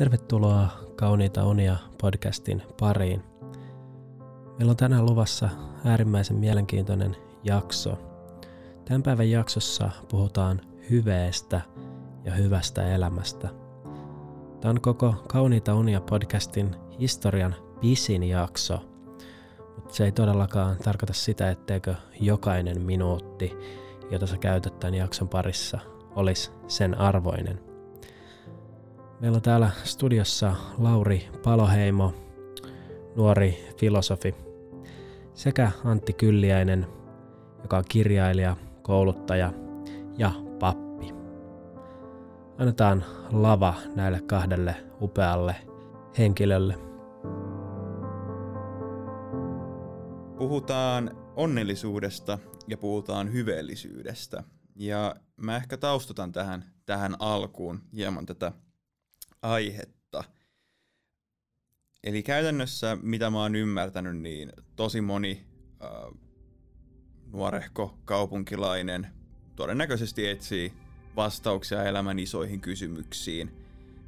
Tervetuloa Kauniita unia podcastin pariin. Meillä on tänään luvassa äärimmäisen mielenkiintoinen jakso. Tämän päivän jaksossa puhutaan hyveestä ja hyvästä elämästä. Tämä on koko Kauniita unia podcastin historian pisin jakso, mutta se ei todellakaan tarkoita sitä, etteikö jokainen minuutti, jota sä käytät tämän jakson parissa, olisi sen arvoinen – Meillä on täällä studiossa Lauri Paloheimo, nuori filosofi, sekä Antti Kylliäinen, joka on kirjailija, kouluttaja ja pappi. Annetaan lava näille kahdelle upealle henkilölle. Puhutaan onnellisuudesta ja puhutaan hyveellisyydestä. Ja mä ehkä taustutan tähän, tähän alkuun hieman tätä aihetta. Eli käytännössä, mitä mä oon ymmärtänyt, niin tosi moni äh, nuorehko kaupunkilainen todennäköisesti etsii vastauksia elämän isoihin kysymyksiin.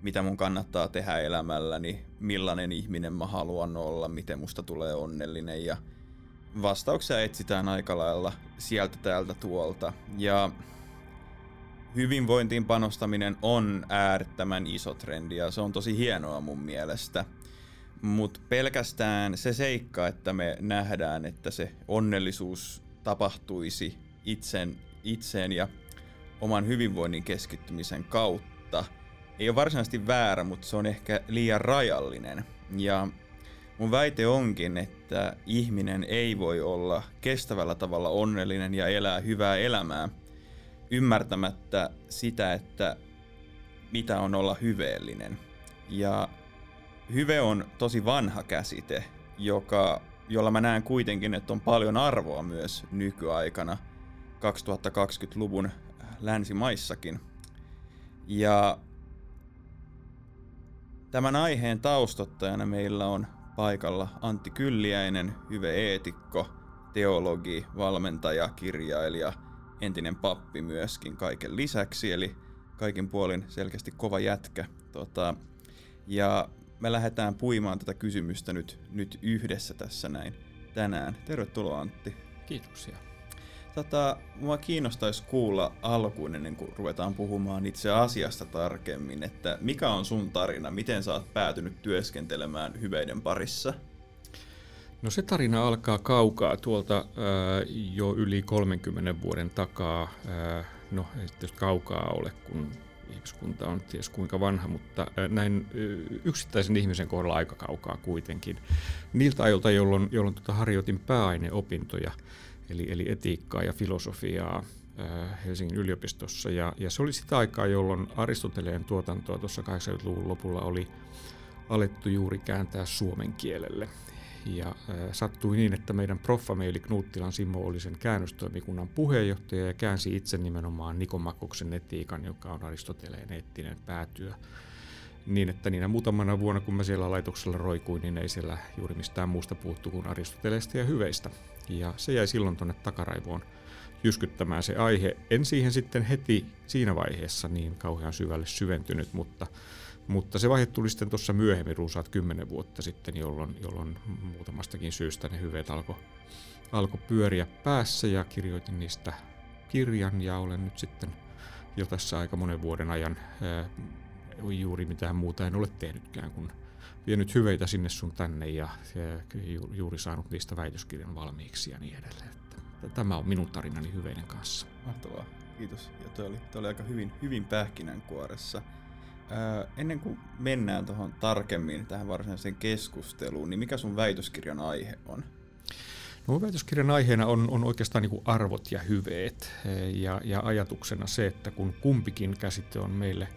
Mitä mun kannattaa tehdä elämälläni, millainen ihminen mä haluan olla, miten musta tulee onnellinen ja vastauksia etsitään aika lailla sieltä täältä tuolta. Ja hyvinvointiin panostaminen on äärettömän iso trendi ja se on tosi hienoa mun mielestä. Mutta pelkästään se seikka, että me nähdään, että se onnellisuus tapahtuisi itsen, itseen ja oman hyvinvoinnin keskittymisen kautta, ei ole varsinaisesti väärä, mutta se on ehkä liian rajallinen. Ja mun väite onkin, että ihminen ei voi olla kestävällä tavalla onnellinen ja elää hyvää elämää – ymmärtämättä sitä, että mitä on olla hyveellinen. Ja hyve on tosi vanha käsite, joka, jolla mä näen kuitenkin, että on paljon arvoa myös nykyaikana 2020-luvun länsimaissakin. Ja tämän aiheen taustottajana meillä on paikalla Antti Kylliäinen, hyve-eetikko, teologi, valmentaja, kirjailija – entinen pappi myöskin kaiken lisäksi, eli kaikin puolin selkeästi kova jätkä. Tota, ja me lähdetään puimaan tätä kysymystä nyt, nyt yhdessä tässä näin tänään. Tervetuloa Antti. Kiitoksia. Tota, mua kiinnostaisi kuulla alkuun ennen kuin ruvetaan puhumaan itse asiasta tarkemmin, että mikä on sun tarina, miten sä oot päätynyt työskentelemään hyveiden parissa? No se tarina alkaa kaukaa tuolta äh, jo yli 30 vuoden takaa. Äh, no ei tietysti kaukaa ole, kun ihmiskunta on ties kuinka vanha, mutta äh, näin yksittäisen ihmisen kohdalla aika kaukaa kuitenkin. Niiltä ajoilta, jolloin, jolloin tota harjoitin pääaineopintoja, eli, eli etiikkaa ja filosofiaa Helsingin yliopistossa. Ja, ja se oli sitä aikaa, jolloin Aristoteleen tuotantoa tuossa 80-luvun lopulla oli alettu juuri kääntää suomen kielelle. Ja äh, sattui niin, että meidän proffamme eli Knuttilan Simo oli sen käännöstoimikunnan puheenjohtaja ja käänsi itse nimenomaan Nikomakoksen etiikan, joka on Aristoteleen eettinen päätyö. Niin, että niinä muutamana vuonna, kun mä siellä laitoksella roikuin, niin ei siellä juuri mistään muusta puhuttu kuin Aristoteleesta ja hyveistä. Ja se jäi silloin tuonne takaraivoon jyskyttämään se aihe. En siihen sitten heti siinä vaiheessa niin kauhean syvälle syventynyt, mutta mutta se vaihe tuli sitten tuossa myöhemmin, runsaat kymmenen vuotta sitten, jolloin, jolloin muutamastakin syystä ne hyveet alkoi alko pyöriä päässä ja kirjoitin niistä kirjan ja olen nyt sitten jo tässä aika monen vuoden ajan ää, juuri mitään muuta en ole tehnytkään kuin vienyt hyveitä sinne sun tänne ja, ja juuri saanut niistä väitöskirjan valmiiksi ja niin edelleen. Tämä on minun tarinani hyveiden kanssa. Mahtavaa, kiitos. Ja toi oli, toi oli aika hyvin, hyvin pähkinänkuoressa. Ennen kuin mennään tuohon tarkemmin tähän varsinaiseen keskusteluun, niin mikä sun väitöskirjan aihe on? No, väitöskirjan aiheena on, on oikeastaan niin arvot ja hyveet ja, ja ajatuksena se, että kun kumpikin käsite on meille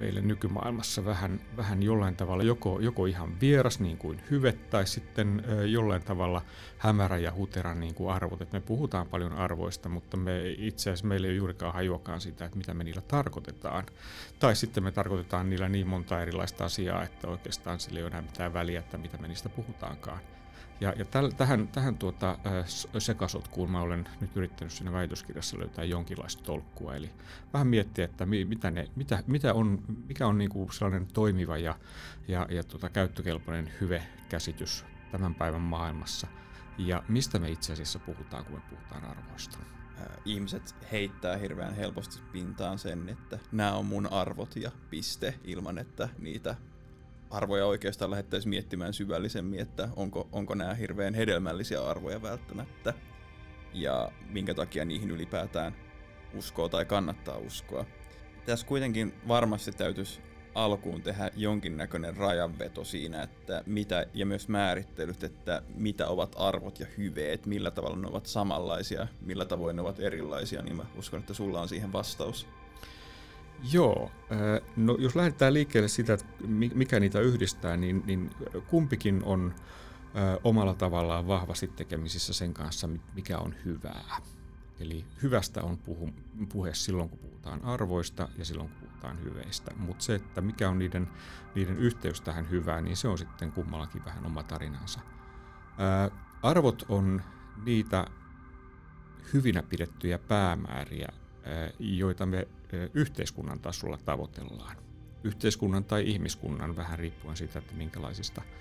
meille nykymaailmassa vähän, vähän jollain tavalla joko, joko ihan vieras niin kuin hyve tai sitten jollain tavalla hämärä ja hutera niin kuin arvot. Et me puhutaan paljon arvoista, mutta me itse asiassa meillä ei ole juurikaan hajuakaan sitä, että mitä me niillä tarkoitetaan. Tai sitten me tarkoitetaan niillä niin monta erilaista asiaa, että oikeastaan sillä ei ole enää mitään väliä, että mitä me niistä puhutaankaan. Ja, ja täl, tähän, tähän tuota, sekasotkuun mä olen nyt yrittänyt siinä väitöskirjassa löytää jonkinlaista tolkkua. Eli vähän miettiä, että mi, mitä ne, mitä, mitä on, mikä on niin kuin sellainen toimiva ja, ja, ja tuota, käyttökelpoinen hyve-käsitys tämän päivän maailmassa. Ja mistä me itse asiassa puhutaan, kun me puhutaan arvoista ihmiset heittää hirveän helposti pintaan sen, että nämä on mun arvot ja piste, ilman että niitä arvoja oikeastaan lähdettäisiin miettimään syvällisemmin, että onko, onko nämä hirveän hedelmällisiä arvoja välttämättä ja minkä takia niihin ylipäätään uskoo tai kannattaa uskoa. Tässä kuitenkin varmasti täytyisi alkuun tehdä jonkinnäköinen rajanveto siinä, että mitä, ja myös määrittelyt, että mitä ovat arvot ja hyveet, millä tavalla ne ovat samanlaisia, millä tavoin ne ovat erilaisia, niin mä uskon, että sulla on siihen vastaus. Joo, no jos lähdetään liikkeelle sitä, että mikä niitä yhdistää, niin, niin kumpikin on omalla tavallaan vahvasti tekemisissä sen kanssa, mikä on hyvää. Eli hyvästä on puhu, puhe silloin, kun puhutaan arvoista ja silloin, kun puhutaan hyveistä. Mutta se, että mikä on niiden, niiden yhteys tähän hyvään, niin se on sitten kummallakin vähän oma tarinansa. Ää, arvot on niitä hyvinä pidettyjä päämääriä, ää, joita me yhteiskunnan tasolla tavoitellaan. Yhteiskunnan tai ihmiskunnan, vähän riippuen siitä, että minkälaisista –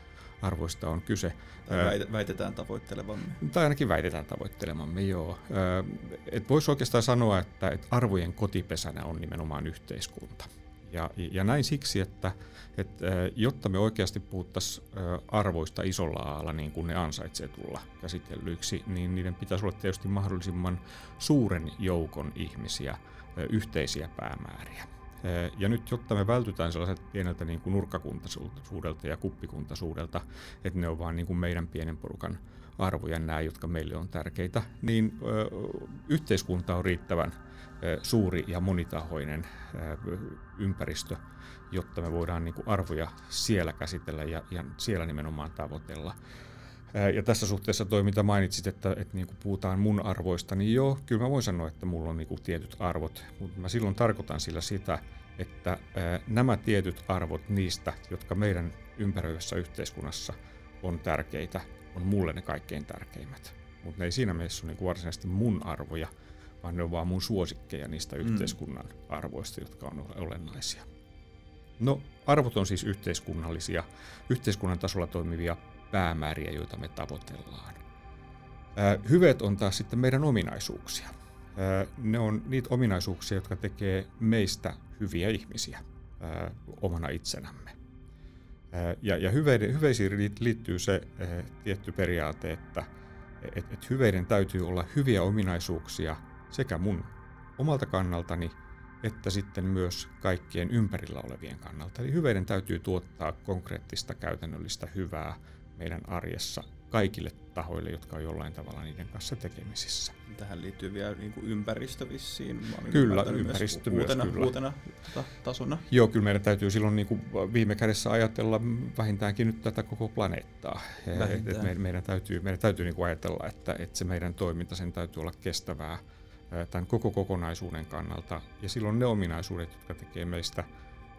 arvoista on kyse. Tai väitetään tavoittelevamme. Tai ainakin väitetään tavoittelemamme, joo. Et voisi oikeastaan sanoa, että, että arvojen kotipesänä on nimenomaan yhteiskunta. Ja, ja näin siksi, että, että jotta me oikeasti puhuttaisiin arvoista isolla aalla niin kuin ne ansaitsee tulla käsitellyiksi, niin niiden pitäisi olla tietysti mahdollisimman suuren joukon ihmisiä yhteisiä päämääriä. Ja nyt, jotta me vältytään sellaiselta pieneltä niin kuin nurkkakuntaisuudelta ja kuppikuntaisuudelta, että ne on vain niin kuin meidän pienen porukan arvoja nämä, jotka meille on tärkeitä, niin ö, yhteiskunta on riittävän suuri ja monitahoinen ympäristö, jotta me voidaan niin kuin arvoja siellä käsitellä ja, siellä nimenomaan tavoitella. Ja tässä suhteessa toi, mitä mainitsit, että, että niin kuin puhutaan mun arvoista, niin joo, kyllä mä voin sanoa, että mulla on niin kuin tietyt arvot, mutta mä silloin tarkoitan sillä sitä, että nämä tietyt arvot niistä, jotka meidän ympäröivässä yhteiskunnassa on tärkeitä, on mulle ne kaikkein tärkeimmät. Mutta ne ei siinä mielessä ole niin varsinaisesti mun arvoja, vaan ne on vaan mun suosikkeja niistä mm. yhteiskunnan arvoista, jotka on olennaisia. No, arvot on siis yhteiskunnallisia, yhteiskunnan tasolla toimivia päämääriä, joita me tavoitellaan. Hyveet on taas sitten meidän ominaisuuksia. Ne on niitä ominaisuuksia, jotka tekee meistä hyviä ihmisiä omana itsenämme. Ja, ja hyveiden, hyveisiin liittyy se tietty periaate, että et, et hyveiden täytyy olla hyviä ominaisuuksia sekä mun omalta kannaltani että sitten myös kaikkien ympärillä olevien kannalta. Eli hyveiden täytyy tuottaa konkreettista käytännöllistä hyvää meidän arjessa kaikille tahoille, jotka on jollain tavalla niiden kanssa tekemisissä. Tähän liittyy vielä niin kuin ympäristö vissiin. Kyllä, ympäristö myös, uutena, kyllä. uutena tota, tasona. Joo, kyllä meidän täytyy silloin niin kuin viime kädessä ajatella vähintäänkin nyt tätä koko planeettaa. Et, et me, meidän täytyy, meidän täytyy niin kuin ajatella, että, että se meidän toiminta sen täytyy olla kestävää tämän koko kokonaisuuden kannalta. Ja silloin ne ominaisuudet, jotka tekee meistä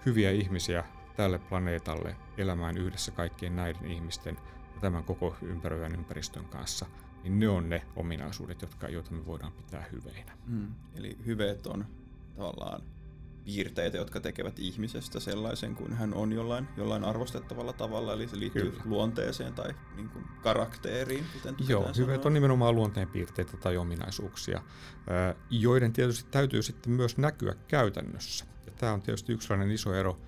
hyviä ihmisiä tälle planeetalle elämään yhdessä kaikkien näiden ihmisten ja tämän koko ympäröivän ympäristön kanssa, niin ne on ne ominaisuudet, jotka, joita me voidaan pitää hyveinä. Hmm. Eli hyveet on tavallaan piirteitä, jotka tekevät ihmisestä sellaisen kuin hän on jollain, jollain arvostettavalla tavalla, eli se liittyy Kyllä. luonteeseen tai niin kuin karakteeriin. Kuten Joo, hyveet on nimenomaan luonteenpiirteitä tai ominaisuuksia, joiden tietysti täytyy sitten myös näkyä käytännössä. Ja tämä on tietysti yksi iso ero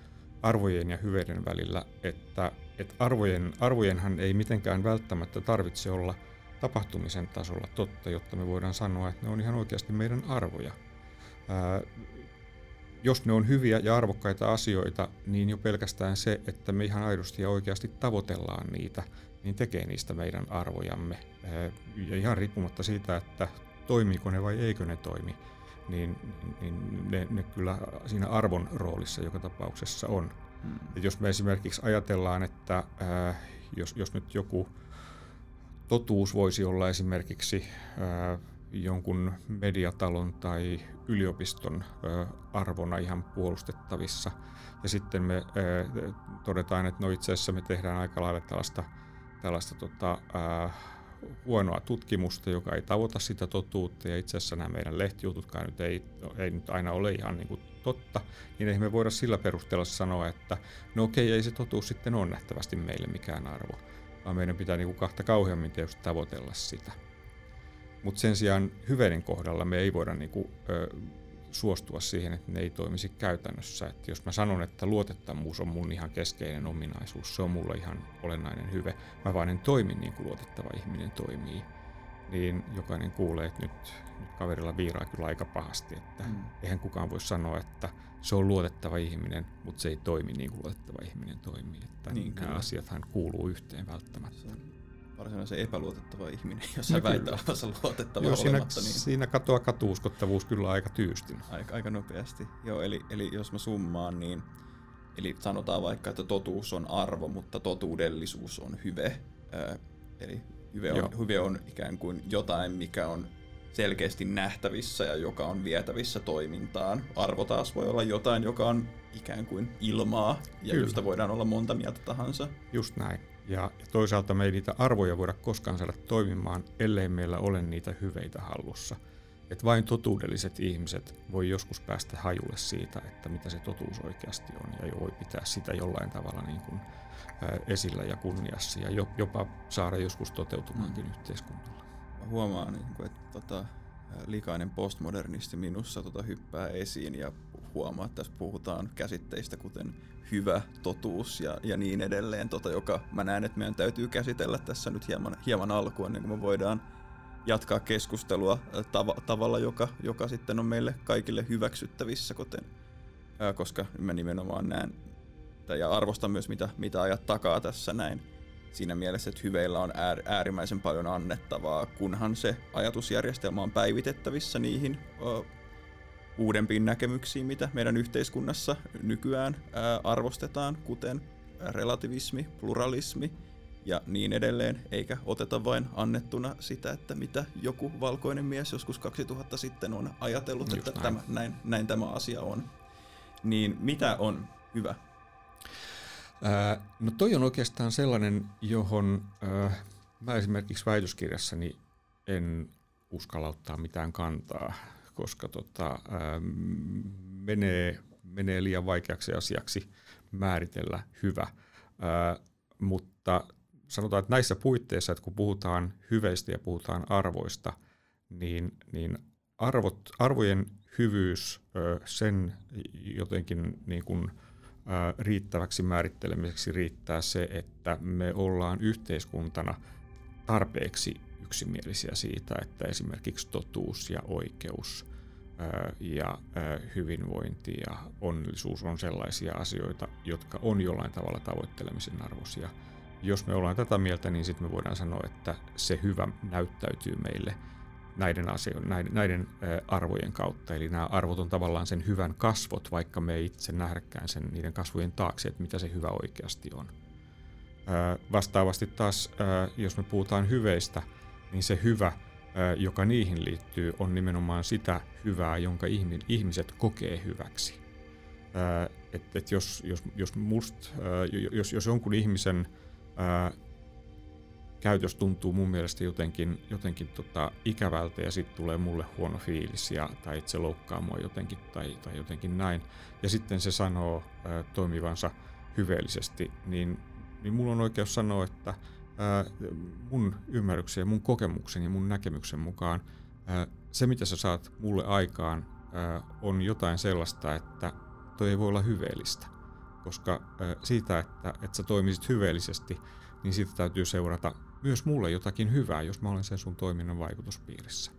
arvojen ja hyveiden välillä, että, että arvojen, arvojenhan ei mitenkään välttämättä tarvitse olla tapahtumisen tasolla totta, jotta me voidaan sanoa, että ne on ihan oikeasti meidän arvoja. Jos ne on hyviä ja arvokkaita asioita, niin jo pelkästään se, että me ihan aidosti ja oikeasti tavoitellaan niitä, niin tekee niistä meidän arvojamme. Ja ihan riippumatta siitä, että toimiiko ne vai eikö ne toimi, niin, niin ne, ne kyllä siinä arvon roolissa joka tapauksessa on. Hmm. Et jos me esimerkiksi ajatellaan, että ää, jos, jos nyt joku totuus voisi olla esimerkiksi ää, jonkun mediatalon tai yliopiston arvona ihan puolustettavissa, ja sitten me todetaan, että no itse asiassa me tehdään aika lailla tällaista tällaista tota, huonoa tutkimusta, joka ei tavoita sitä totuutta, ja itse asiassa nämä meidän lehtijututkaan nyt ei, ei nyt aina ole ihan niin kuin totta, niin ei me voida sillä perusteella sanoa, että no okei, ei se totuus sitten ole nähtävästi meille mikään arvo, vaan meidän pitää niin kuin kahta kauheammin tietysti tavoitella sitä. Mutta sen sijaan hyveiden kohdalla me ei voida niin kuin, ö, suostua siihen, että ne ei toimisi käytännössä. Et jos mä sanon, että luotettavuus on mun ihan keskeinen ominaisuus, se on mulle ihan olennainen hyve, mä vaan en toimi niin kuin luotettava ihminen toimii, niin jokainen kuulee, että nyt, nyt kaverilla viiraa kyllä aika pahasti, että mm. eihän kukaan voi sanoa, että se on luotettava ihminen, mutta se ei toimi niin kuin luotettava ihminen toimii. Että niin, nämä kyllä. asiathan kuuluu yhteen välttämättä. Se varsinaisen epäluotettava ihminen, jos no hän väittää olevansa luotettava Joo, siinä. Niin... siinä katoaa katuuskottavuus kyllä aika tyystin. Aika, aika nopeasti. Joo, eli, eli jos mä summaan, niin eli sanotaan vaikka, että totuus on arvo, mutta totuudellisuus on hyve. Ö, eli hyve on, hyve on ikään kuin jotain, mikä on selkeästi nähtävissä ja joka on vietävissä toimintaan. Arvo taas voi olla jotain, joka on ikään kuin ilmaa ja Kyllä. josta voidaan olla monta mieltä tahansa. Just näin. Ja, ja toisaalta me ei niitä arvoja voida koskaan saada toimimaan, ellei meillä ole niitä hyveitä hallussa. Et vain totuudelliset ihmiset voi joskus päästä hajulle siitä, että mitä se totuus oikeasti on, ja voi pitää sitä jollain tavalla niin kuin, ää, esillä ja kunniassa, ja jopa saada joskus toteutumaankin mm. yhteiskunnalla. Mä huomaan, niin kuin, että tota, likainen postmodernisti minussa tota, hyppää esiin ja huomaa, että tässä puhutaan käsitteistä kuten hyvä, totuus ja, ja niin edelleen, tota, joka mä näen, että meidän täytyy käsitellä tässä nyt hieman, hieman alkuun, ennen kuin me voidaan jatkaa keskustelua tav- tavalla, joka, joka sitten on meille kaikille hyväksyttävissä, kuten, ää, koska mä nimenomaan näen ja arvostan myös, mitä, mitä ajat takaa tässä näin. Siinä mielessä, että hyveillä on äär, äärimmäisen paljon annettavaa, kunhan se ajatusjärjestelmä on päivitettävissä niihin uudempiin näkemyksiin, mitä meidän yhteiskunnassa nykyään ää, arvostetaan, kuten relativismi, pluralismi ja niin edelleen, eikä oteta vain annettuna sitä, että mitä joku valkoinen mies joskus 2000 sitten on ajatellut, Just että näin. Tämä, näin, näin tämä asia on. Niin mitä on hyvä? Ää, no toi on oikeastaan sellainen, johon ää, mä esimerkiksi väitöskirjassani en uskalla ottaa mitään kantaa koska tota, ää, menee, menee liian vaikeaksi asiaksi määritellä hyvä. Ää, mutta sanotaan, että näissä puitteissa, että kun puhutaan hyveistä ja puhutaan arvoista, niin, niin arvot, arvojen hyvyys, sen jotenkin niin kuin, riittäväksi määrittelemiseksi riittää se, että me ollaan yhteiskuntana tarpeeksi yksimielisiä siitä, että esimerkiksi totuus ja oikeus ja hyvinvointi ja onnellisuus on sellaisia asioita, jotka on jollain tavalla tavoittelemisen arvoisia. Jos me ollaan tätä mieltä, niin sitten me voidaan sanoa, että se hyvä näyttäytyy meille näiden, asioiden, näiden, näiden arvojen kautta. Eli nämä arvot on tavallaan sen hyvän kasvot, vaikka me ei itse nähdäkään sen niiden kasvojen taakse, että mitä se hyvä oikeasti on. Vastaavasti taas, jos me puhutaan hyveistä, niin se hyvä, joka niihin liittyy, on nimenomaan sitä hyvää, jonka ihmiset kokee hyväksi. Et, et jos, jos, jos, must, jos, jos jonkun ihmisen käytös tuntuu mun mielestä jotenkin, jotenkin tota ikävältä ja sitten tulee mulle huono fiilis ja, tai että se loukkaa mua jotenkin tai, tai jotenkin näin, ja sitten se sanoo ää, toimivansa hyveellisesti, niin, niin mulla on oikeus sanoa, että mun ymmärryksen mun kokemuksen ja mun näkemyksen mukaan se, mitä sä saat mulle aikaan, on jotain sellaista, että toi ei voi olla hyveellistä. Koska siitä, että, että sä toimisit hyveellisesti, niin siitä täytyy seurata myös mulle jotakin hyvää, jos mä olen sen sun toiminnan vaikutuspiirissä.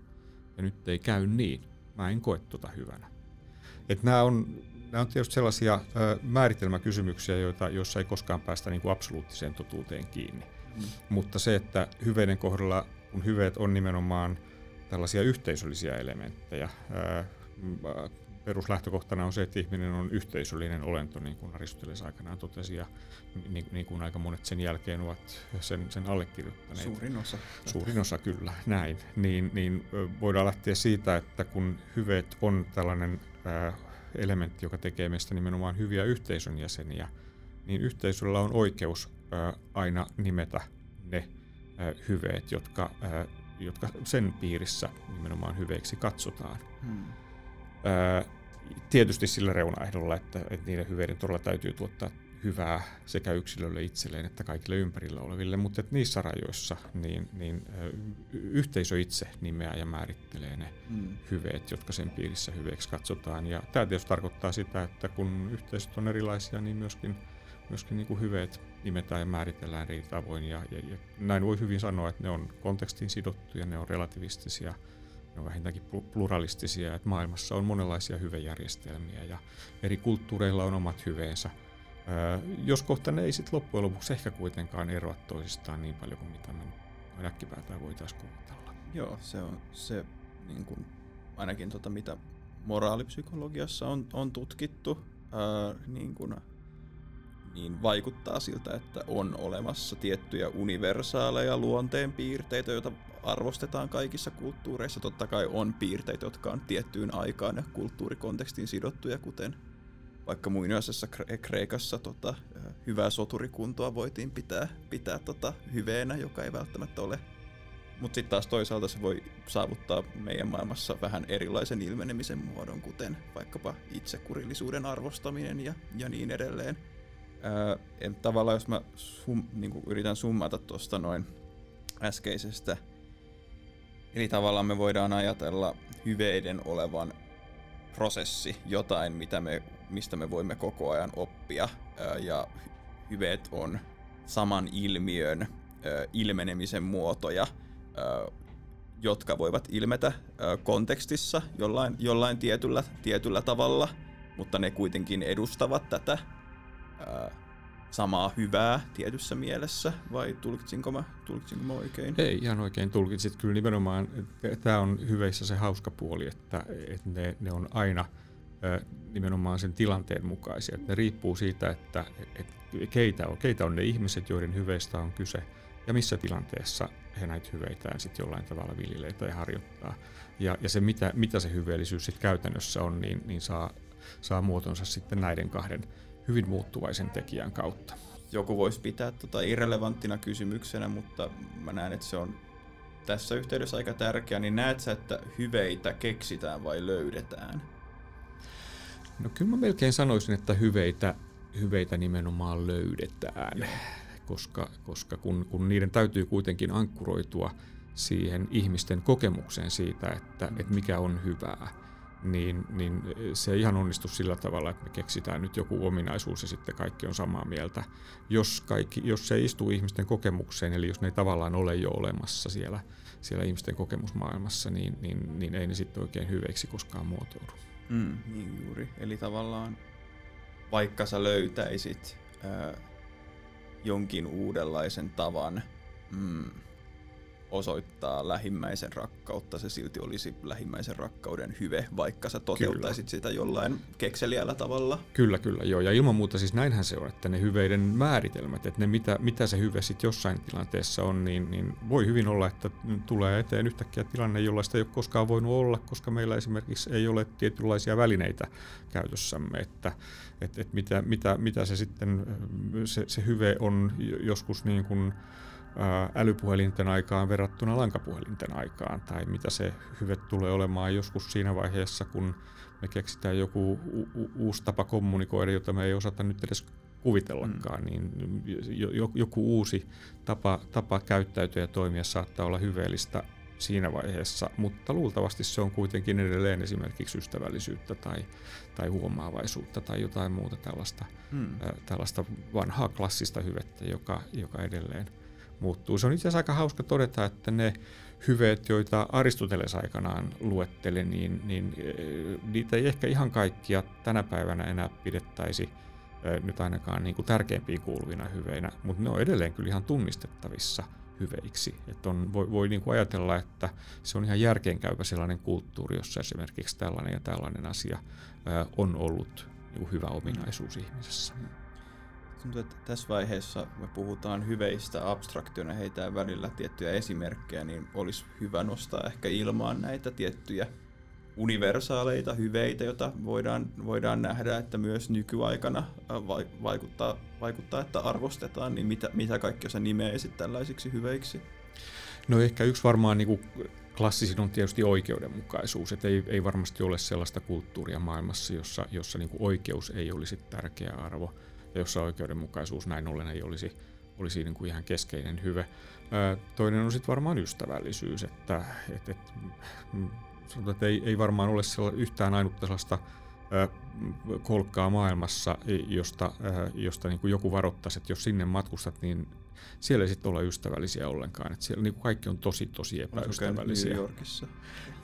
Ja nyt ei käy niin. Mä en koe tuota hyvänä. Et nämä on, nämä on tietysti sellaisia määritelmäkysymyksiä, joita, joissa ei koskaan päästä niin kuin absoluuttiseen totuuteen kiinni. Mm. Mutta se, että hyveiden kohdalla, kun hyveet on nimenomaan tällaisia yhteisöllisiä elementtejä, ää, peruslähtökohtana on se, että ihminen on yhteisöllinen olento, niin kuin Aristoteles aikanaan totesi, ja niin, niin kuin aika monet sen jälkeen ovat sen, sen allekirjoittaneet. Suurin osa. Suurin osa, kyllä, näin. Niin, niin voidaan lähteä siitä, että kun hyveet on tällainen ää, elementti, joka tekee meistä nimenomaan hyviä yhteisön jäseniä, niin yhteisöllä on oikeus aina nimetä ne hyveet, jotka, jotka sen piirissä nimenomaan hyveiksi katsotaan. Hmm. Tietysti sillä reunaehdolla, että, että niiden hyveiden todella täytyy tuottaa hyvää sekä yksilölle itselleen että kaikille ympärillä oleville, mutta että niissä rajoissa niin, niin yhteisö itse nimeää ja määrittelee ne mm. hyveet, jotka sen piirissä hyveeksi katsotaan. Ja tämä tietysti tarkoittaa sitä, että kun yhteisöt on erilaisia, niin myöskin, myöskin niin kuin hyveet nimetään ja määritellään eri tavoin. Ja, ja, ja näin voi hyvin sanoa, että ne on kontekstiin sidottuja, ne on relativistisia, ne on vähintäänkin pluralistisia, että maailmassa on monenlaisia hyvejärjestelmiä ja eri kulttuureilla on omat hyveensä – jos kohta ne ei sitten loppujen lopuksi ehkä kuitenkaan eroa toisistaan niin paljon kuin mitä me äkkipäätään voitaisiin kuvitella. Joo, se on se niin kuin, ainakin tota, mitä moraalipsykologiassa on, on tutkittu, ää, niin, kuin, niin vaikuttaa siltä, että on olemassa tiettyjä universaaleja luonteenpiirteitä, joita arvostetaan kaikissa kulttuureissa. Totta kai on piirteitä, jotka on tiettyyn aikaan ja kulttuurikontekstiin sidottuja, kuten vaikka muinaisessa Kreikassa tota, hyvää soturikuntoa voitiin pitää, pitää tota, hyveenä, joka ei välttämättä ole. Mutta sitten taas toisaalta se voi saavuttaa meidän maailmassa vähän erilaisen ilmenemisen muodon, kuten vaikkapa itsekurillisuuden arvostaminen ja, ja niin edelleen. Ää, tavallaan jos mä sum, niin yritän summata tuosta noin äskeisestä, eli tavallaan me voidaan ajatella hyveiden olevan prosessi, jotain, mitä me mistä me voimme koko ajan oppia. Ja hyveet on saman ilmiön ilmenemisen muotoja, jotka voivat ilmetä kontekstissa jollain, jollain tietyllä, tietyllä tavalla, mutta ne kuitenkin edustavat tätä samaa hyvää tietyssä mielessä, vai tulkitsinko mä, tulkitsinko mä oikein? Ei, ihan oikein tulkitsit. Kyllä nimenomaan tämä on hyveissä se hauska puoli, että, että ne, ne on aina – nimenomaan sen tilanteen mukaisia. Että ne riippuu siitä, että, että keitä, on, keitä on ne ihmiset, joiden hyveistä on kyse ja missä tilanteessa he näitä hyveitään sitten jollain tavalla viljelee tai harjoittaa. Ja, ja se, mitä, mitä se hyveellisyys sitten käytännössä on, niin, niin saa, saa muotonsa sitten näiden kahden hyvin muuttuvaisen tekijän kautta. Joku voisi pitää tota irrelevanttina kysymyksenä, mutta mä näen, että se on tässä yhteydessä aika tärkeä, niin näet sä, että hyveitä keksitään vai löydetään? No kyllä mä melkein sanoisin, että hyveitä, hyveitä nimenomaan löydetään, koska, koska kun, kun niiden täytyy kuitenkin ankkuroitua siihen ihmisten kokemukseen siitä, että, että mikä on hyvää, niin, niin se ei ihan onnistu sillä tavalla, että me keksitään nyt joku ominaisuus ja sitten kaikki on samaa mieltä. Jos, kaikki, jos se istuu ihmisten kokemukseen, eli jos ne ei tavallaan ole jo olemassa siellä, siellä ihmisten kokemusmaailmassa, niin, niin, niin ei ne sitten oikein hyveiksi koskaan muotoudu. Mm, niin juuri. Eli tavallaan vaikka sä löytäisit ää, jonkin uudenlaisen tavan mm, osoittaa lähimmäisen rakkautta, se silti olisi lähimmäisen rakkauden hyve, vaikka sä toteuttaisit kyllä. sitä jollain kekseliällä tavalla. Kyllä, kyllä, joo. Ja ilman muuta siis näinhän se on, että ne hyveiden määritelmät, että ne mitä, mitä se hyve sitten jossain tilanteessa on, niin, niin voi hyvin olla, että tulee eteen yhtäkkiä tilanne, jollaista ei ole koskaan voinut olla, koska meillä esimerkiksi ei ole tietynlaisia välineitä käytössämme, että että, että mitä, mitä, mitä se sitten, se, se hyve on joskus niin kuin, älypuhelinten aikaan verrattuna lankapuhelinten aikaan, tai mitä se hyve tulee olemaan joskus siinä vaiheessa, kun me keksitään joku u- uusi tapa kommunikoida, jota me ei osata nyt edes kuvitellakaan, mm. niin joku uusi tapa, tapa käyttäytyä ja toimia saattaa olla hyveellistä siinä vaiheessa, mutta luultavasti se on kuitenkin edelleen esimerkiksi ystävällisyyttä tai, tai huomaavaisuutta tai jotain muuta tällaista, mm. äh, tällaista vanhaa klassista hyvettä, joka, joka edelleen – muuttuu. Se on itse asiassa aika hauska todeta, että ne hyveet, joita Aristoteles aikanaan luetteli, niin, niin eh, niitä ei ehkä ihan kaikkia tänä päivänä enää pidettäisi eh, nyt ainakaan niin kuin tärkeimpiin kuuluvina hyveinä, mutta ne on edelleen kyllä ihan tunnistettavissa hyveiksi. Että on, voi voi niin kuin ajatella, että se on ihan järkeenkäypä sellainen kulttuuri, jossa esimerkiksi tällainen ja tällainen asia eh, on ollut niin kuin hyvä ominaisuus ihmisessä tuntuu, että tässä vaiheessa me puhutaan hyveistä abstraktiona, heitä välillä tiettyjä esimerkkejä, niin olisi hyvä nostaa ehkä ilmaan näitä tiettyjä universaaleita hyveitä, joita voidaan, voidaan nähdä, että myös nykyaikana vaikuttaa, vaikuttaa että arvostetaan, niin mitä, mitä kaikkea sä nimeäisit tällaisiksi hyveiksi? No ehkä yksi varmaan niin kuin klassisin on tietysti oikeudenmukaisuus, että ei, ei varmasti ole sellaista kulttuuria maailmassa, jossa, jossa niin kuin oikeus ei olisi tärkeä arvo jossa oikeudenmukaisuus näin ollen ei olisi, olisi niin kuin ihan keskeinen hyve. Toinen on sitten varmaan ystävällisyys, että, että, että, mm, että ei, ei varmaan ole yhtään ainutta sellaista kolkkaa maailmassa, josta, josta niin kuin joku varoittaisi, että jos sinne matkustat, niin siellä ei sitten olla ystävällisiä ollenkaan. Et siellä niin kaikki on tosi, tosi epäystävällisiä. New Yorkissa?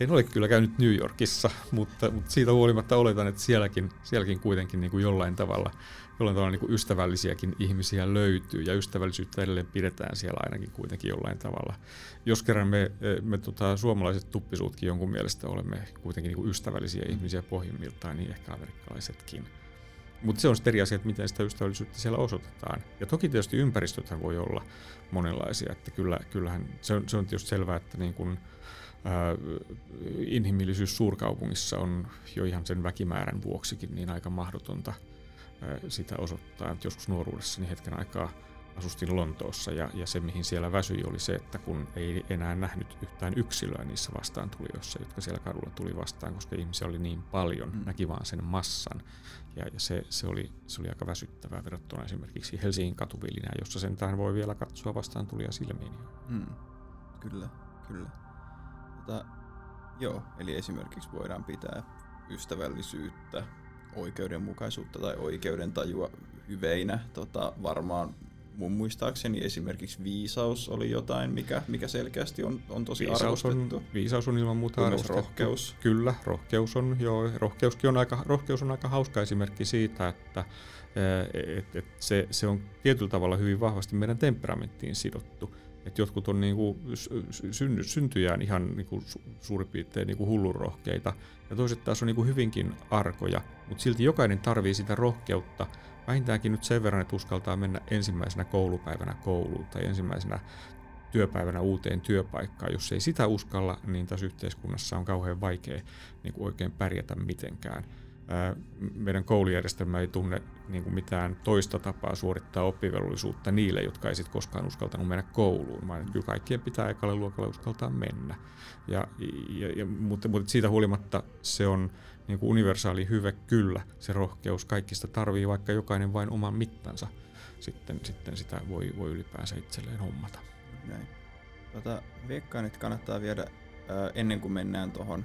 En ole kyllä käynyt New Yorkissa, mutta, mutta siitä huolimatta oletan, että sielläkin, sielläkin kuitenkin niin kuin jollain tavalla, jollain tavalla niin kuin ystävällisiäkin ihmisiä löytyy ja ystävällisyyttä edelleen pidetään siellä ainakin kuitenkin jollain tavalla. Jos kerran me, me tota, suomalaiset tuppisuutkin jonkun mielestä olemme kuitenkin niin kuin ystävällisiä ihmisiä pohjimmiltaan, niin ehkä amerikkalaisetkin – mutta se on sitten eri asia, että miten sitä ystävällisyyttä siellä osoitetaan. Ja toki tietysti ympäristöthän voi olla monenlaisia, että kyllä, kyllähän se on, se on tietysti selvää, että niin kun, ää, inhimillisyys suurkaupungissa on jo ihan sen väkimäärän vuoksikin niin aika mahdotonta sitä osoittaa. Et joskus nuoruudessa niin hetken aikaa asustin Lontoossa ja, ja se mihin siellä väsyi oli se, että kun ei enää nähnyt yhtään yksilöä niissä vastaantulijoissa, jotka siellä kadulla tuli vastaan, koska ihmisiä oli niin paljon, mm. näki vaan sen massan. Ja, ja se, se, oli, se oli aika väsyttävää verrattuna esimerkiksi Helsingin katuvilinään, jossa sentään voi vielä katsoa vastaan tulia silmiin. Mm. Kyllä, kyllä. Tota, joo, eli esimerkiksi voidaan pitää ystävällisyyttä, oikeudenmukaisuutta tai oikeudentajua hyveinä. Tota, varmaan mun muistaakseni esimerkiksi viisaus oli jotain, mikä, mikä selkeästi on, on tosi viisaus arvostettu. On, viisaus on ilman muuta arvostettu. rohkeus. Kyllä, rohkeus on, joo, rohkeuskin on aika, rohkeus on aika hauska esimerkki siitä, että et, et se, se on tietyllä tavalla hyvin vahvasti meidän temperamenttiin sidottu. Et jotkut on niinku synny, syntyjään ihan niinku suurin piirtein niinku hullun rohkeita, ja toiset taas on niinku hyvinkin arkoja, mutta silti jokainen tarvii sitä rohkeutta vähintäänkin nyt sen verran, että uskaltaa mennä ensimmäisenä koulupäivänä kouluun tai ensimmäisenä työpäivänä uuteen työpaikkaan. Jos ei sitä uskalla, niin tässä yhteiskunnassa on kauhean vaikea niin kuin oikein pärjätä mitenkään. Meidän koulujärjestelmä ei tunne niin kuin mitään toista tapaa suorittaa oppivelvollisuutta niille, jotka ei sitten koskaan uskaltanut mennä kouluun, vaan kyllä kaikkien pitää ekalle luokalle uskaltaa mennä. Ja, ja, ja, mutta, mutta siitä huolimatta se on niin kuin universaali hyve, kyllä, se rohkeus, kaikista tarvii, vaikka jokainen vain oman mittansa, sitten, sitten sitä voi, voi ylipäänsä itselleen hommata. Näin. Tota, veikkaan, että kannattaa viedä ennen kuin mennään tuohon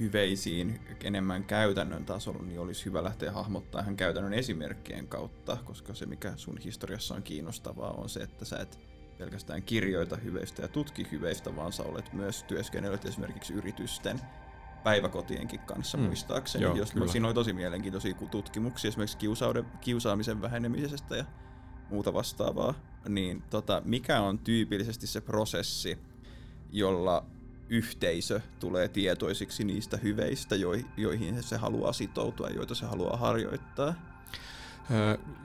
hyveisiin enemmän käytännön tasolla, niin olisi hyvä lähteä hahmottaa ihan käytännön esimerkkien kautta, koska se mikä sun historiassa on kiinnostavaa on se, että sä et pelkästään kirjoita hyveistä ja tutki hyveistä, vaan sä olet myös työskennellyt esimerkiksi yritysten päiväkotienkin kanssa mm. muistaakseni. Joo, jos, siinä oli tosi mielenkiintoisia tutkimuksia esimerkiksi kiusauden, kiusaamisen vähenemisestä ja muuta vastaavaa. Niin tota, mikä on tyypillisesti se prosessi, jolla yhteisö tulee tietoisiksi niistä hyveistä, joihin se haluaa sitoutua ja joita se haluaa harjoittaa?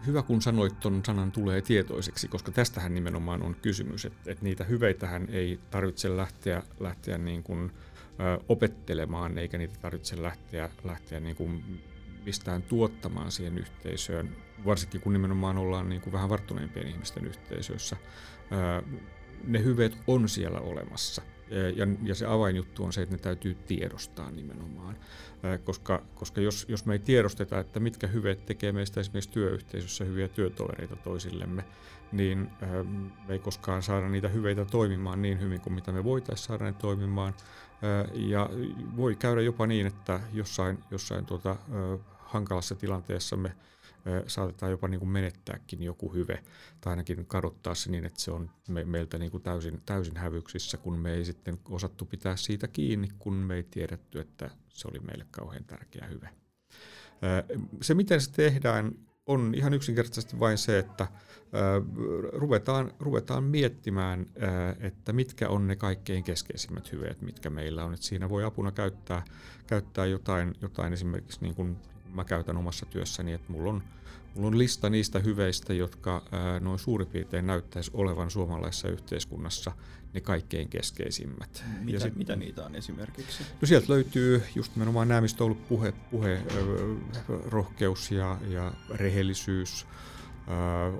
Hyvä kun sanoit tuon sanan tulee tietoiseksi, koska tästähän nimenomaan on kysymys, että, että niitä hyveitähän ei tarvitse lähteä, lähteä niin kuin opettelemaan, eikä niitä tarvitse lähteä, lähteä niin kuin mistään tuottamaan siihen yhteisöön, varsinkin kun nimenomaan ollaan niin kuin vähän varttuneempien ihmisten yhteisöissä. Ne hyveet on siellä olemassa. Ja, ja se avainjuttu on se, että ne täytyy tiedostaa nimenomaan. Koska, koska jos, jos me ei tiedosteta, että mitkä hyveet tekee meistä esimerkiksi työyhteisössä hyviä työtovereita toisillemme, niin me ei koskaan saada niitä hyveitä toimimaan niin hyvin kuin mitä me voitaisiin saada ne toimimaan. Ja voi käydä jopa niin, että jossain, jossain tuota, hankalassa tilanteessa me saatetaan jopa niin kuin menettääkin joku hyve, tai ainakin kadottaa se niin, että se on me, meiltä niin kuin täysin, täysin hävyksissä, kun me ei sitten osattu pitää siitä kiinni, kun me ei tiedetty, että se oli meille kauhean tärkeä hyve. Se, miten se tehdään, on ihan yksinkertaisesti vain se, että ruvetaan, ruvetaan miettimään, että mitkä on ne kaikkein keskeisimmät hyveet, mitkä meillä on. Että siinä voi apuna käyttää, käyttää jotain, jotain esimerkiksi niin kuin mä käytän omassa työssäni, että mulla on, Mulla on lista niistä hyveistä, jotka ää, noin suurin piirtein näyttäisi olevan suomalaisessa yhteiskunnassa ne kaikkein keskeisimmät. Mitä, sit, mitä niitä on esimerkiksi? No sieltä löytyy just nimenomaan nämä, mistä on ollut puhe, puhe rohkeus ja, ja rehellisyys,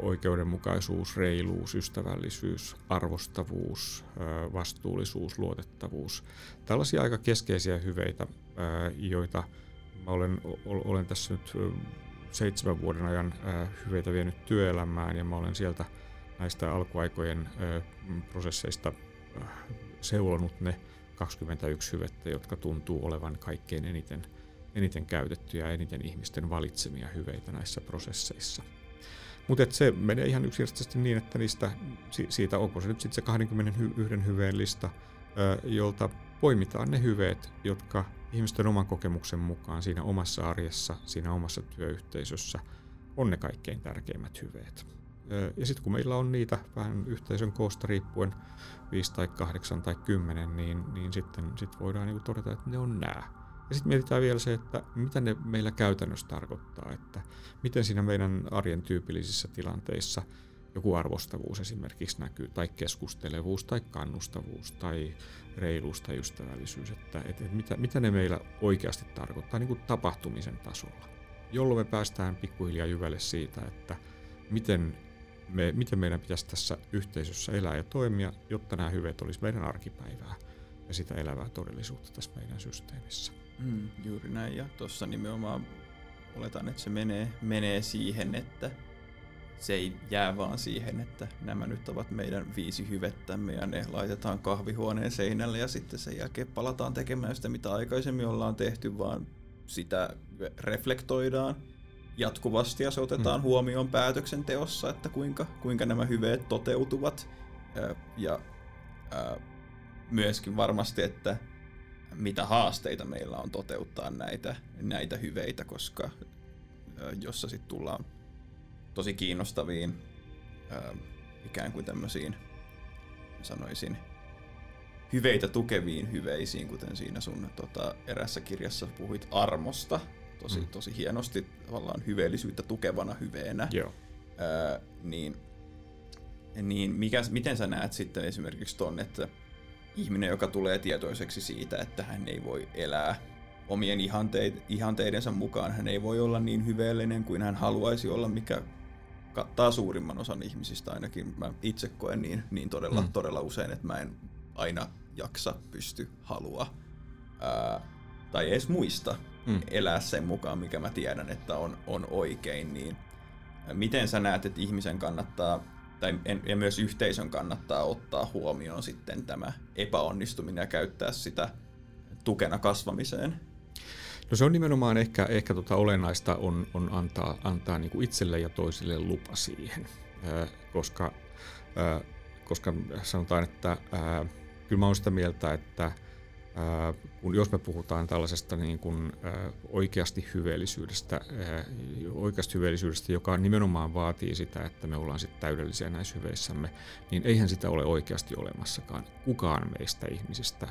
oikeudenmukaisuus, reiluus, ystävällisyys, arvostavuus, vastuullisuus, luotettavuus. Tällaisia aika keskeisiä hyveitä, joita mä olen, olen tässä nyt seitsemän vuoden ajan hyveitä vienyt työelämään ja mä olen sieltä näistä alkuaikojen prosesseista seulonut ne 21 hyvettä, jotka tuntuu olevan kaikkein eniten, eniten käytettyjä ja eniten ihmisten valitsemia hyveitä näissä prosesseissa. Mutta se menee ihan yksinkertaisesti niin, että niistä, siitä onko se nyt sitten se 21 hyveen lista, jolta poimitaan ne hyveet, jotka ihmisten oman kokemuksen mukaan siinä omassa arjessa, siinä omassa työyhteisössä on ne kaikkein tärkeimmät hyveet. Ja sitten kun meillä on niitä vähän yhteisön koosta riippuen 5 tai 8 tai 10, niin, niin sitten sit voidaan niinku todeta, että ne on nämä. Ja sitten mietitään vielä se, että mitä ne meillä käytännössä tarkoittaa, että miten siinä meidän arjen tyypillisissä tilanteissa joku arvostavuus esimerkiksi näkyy, tai keskustelevuus, tai kannustavuus, tai reiluus tai ystävällisyys, että, että, mitä, mitä ne meillä oikeasti tarkoittaa niin kuin tapahtumisen tasolla, jolloin me päästään pikkuhiljaa jyvälle siitä, että miten, me, miten meidän pitäisi tässä yhteisössä elää ja toimia, jotta nämä hyveet olisi meidän arkipäivää ja sitä elävää todellisuutta tässä meidän systeemissä. Mm, juuri näin, ja tuossa nimenomaan oletan, että se menee, menee siihen, että se ei jää vaan siihen, että nämä nyt ovat meidän viisi hyvettämme ja ne laitetaan kahvihuoneen seinälle ja sitten sen jälkeen palataan tekemään sitä, mitä aikaisemmin ollaan tehty, vaan sitä reflektoidaan jatkuvasti ja se otetaan mm. huomioon päätöksenteossa, että kuinka, kuinka nämä hyveet toteutuvat. Ja, ää, myöskin varmasti, että mitä haasteita meillä on toteuttaa näitä, näitä hyveitä, koska jossa sitten tullaan tosi kiinnostaviin ää, ikään kuin tämmöisiin, sanoisin, hyveitä tukeviin hyveisiin, kuten siinä sun tota, erässä kirjassa puhuit armosta, tosi, mm. tosi hienosti tavallaan hyveellisyyttä tukevana hyveenä. Joo. Ää, niin niin mikä, miten sä näet sitten esimerkiksi ton, että ihminen, joka tulee tietoiseksi siitä, että hän ei voi elää omien ihanteidensa mukaan, hän ei voi olla niin hyveellinen kuin hän haluaisi olla, mikä kattaa suurimman osan ihmisistä ainakin. Mä itse koen niin, niin todella, mm. todella usein, että mä en aina jaksa, pysty, halua ää, tai edes muista mm. elää sen mukaan, mikä mä tiedän, että on, on oikein. Niin miten sä näet, että ihmisen kannattaa tai en, ja myös yhteisön kannattaa ottaa huomioon sitten tämä epäonnistuminen ja käyttää sitä tukena kasvamiseen? No se on nimenomaan ehkä, ehkä tota olennaista on, on antaa, antaa niin kuin itselle ja toisille lupa siihen, koska, koska sanotaan, että äh, kyllä mä olen sitä mieltä, että kun jos me puhutaan tällaisesta niin kuin, oikeasti hyveellisyydestä, oikeasti hyveellisyydestä, joka nimenomaan vaatii sitä, että me ollaan sitten täydellisiä näissä hyveissämme, niin eihän sitä ole oikeasti olemassakaan kukaan meistä ihmisistä.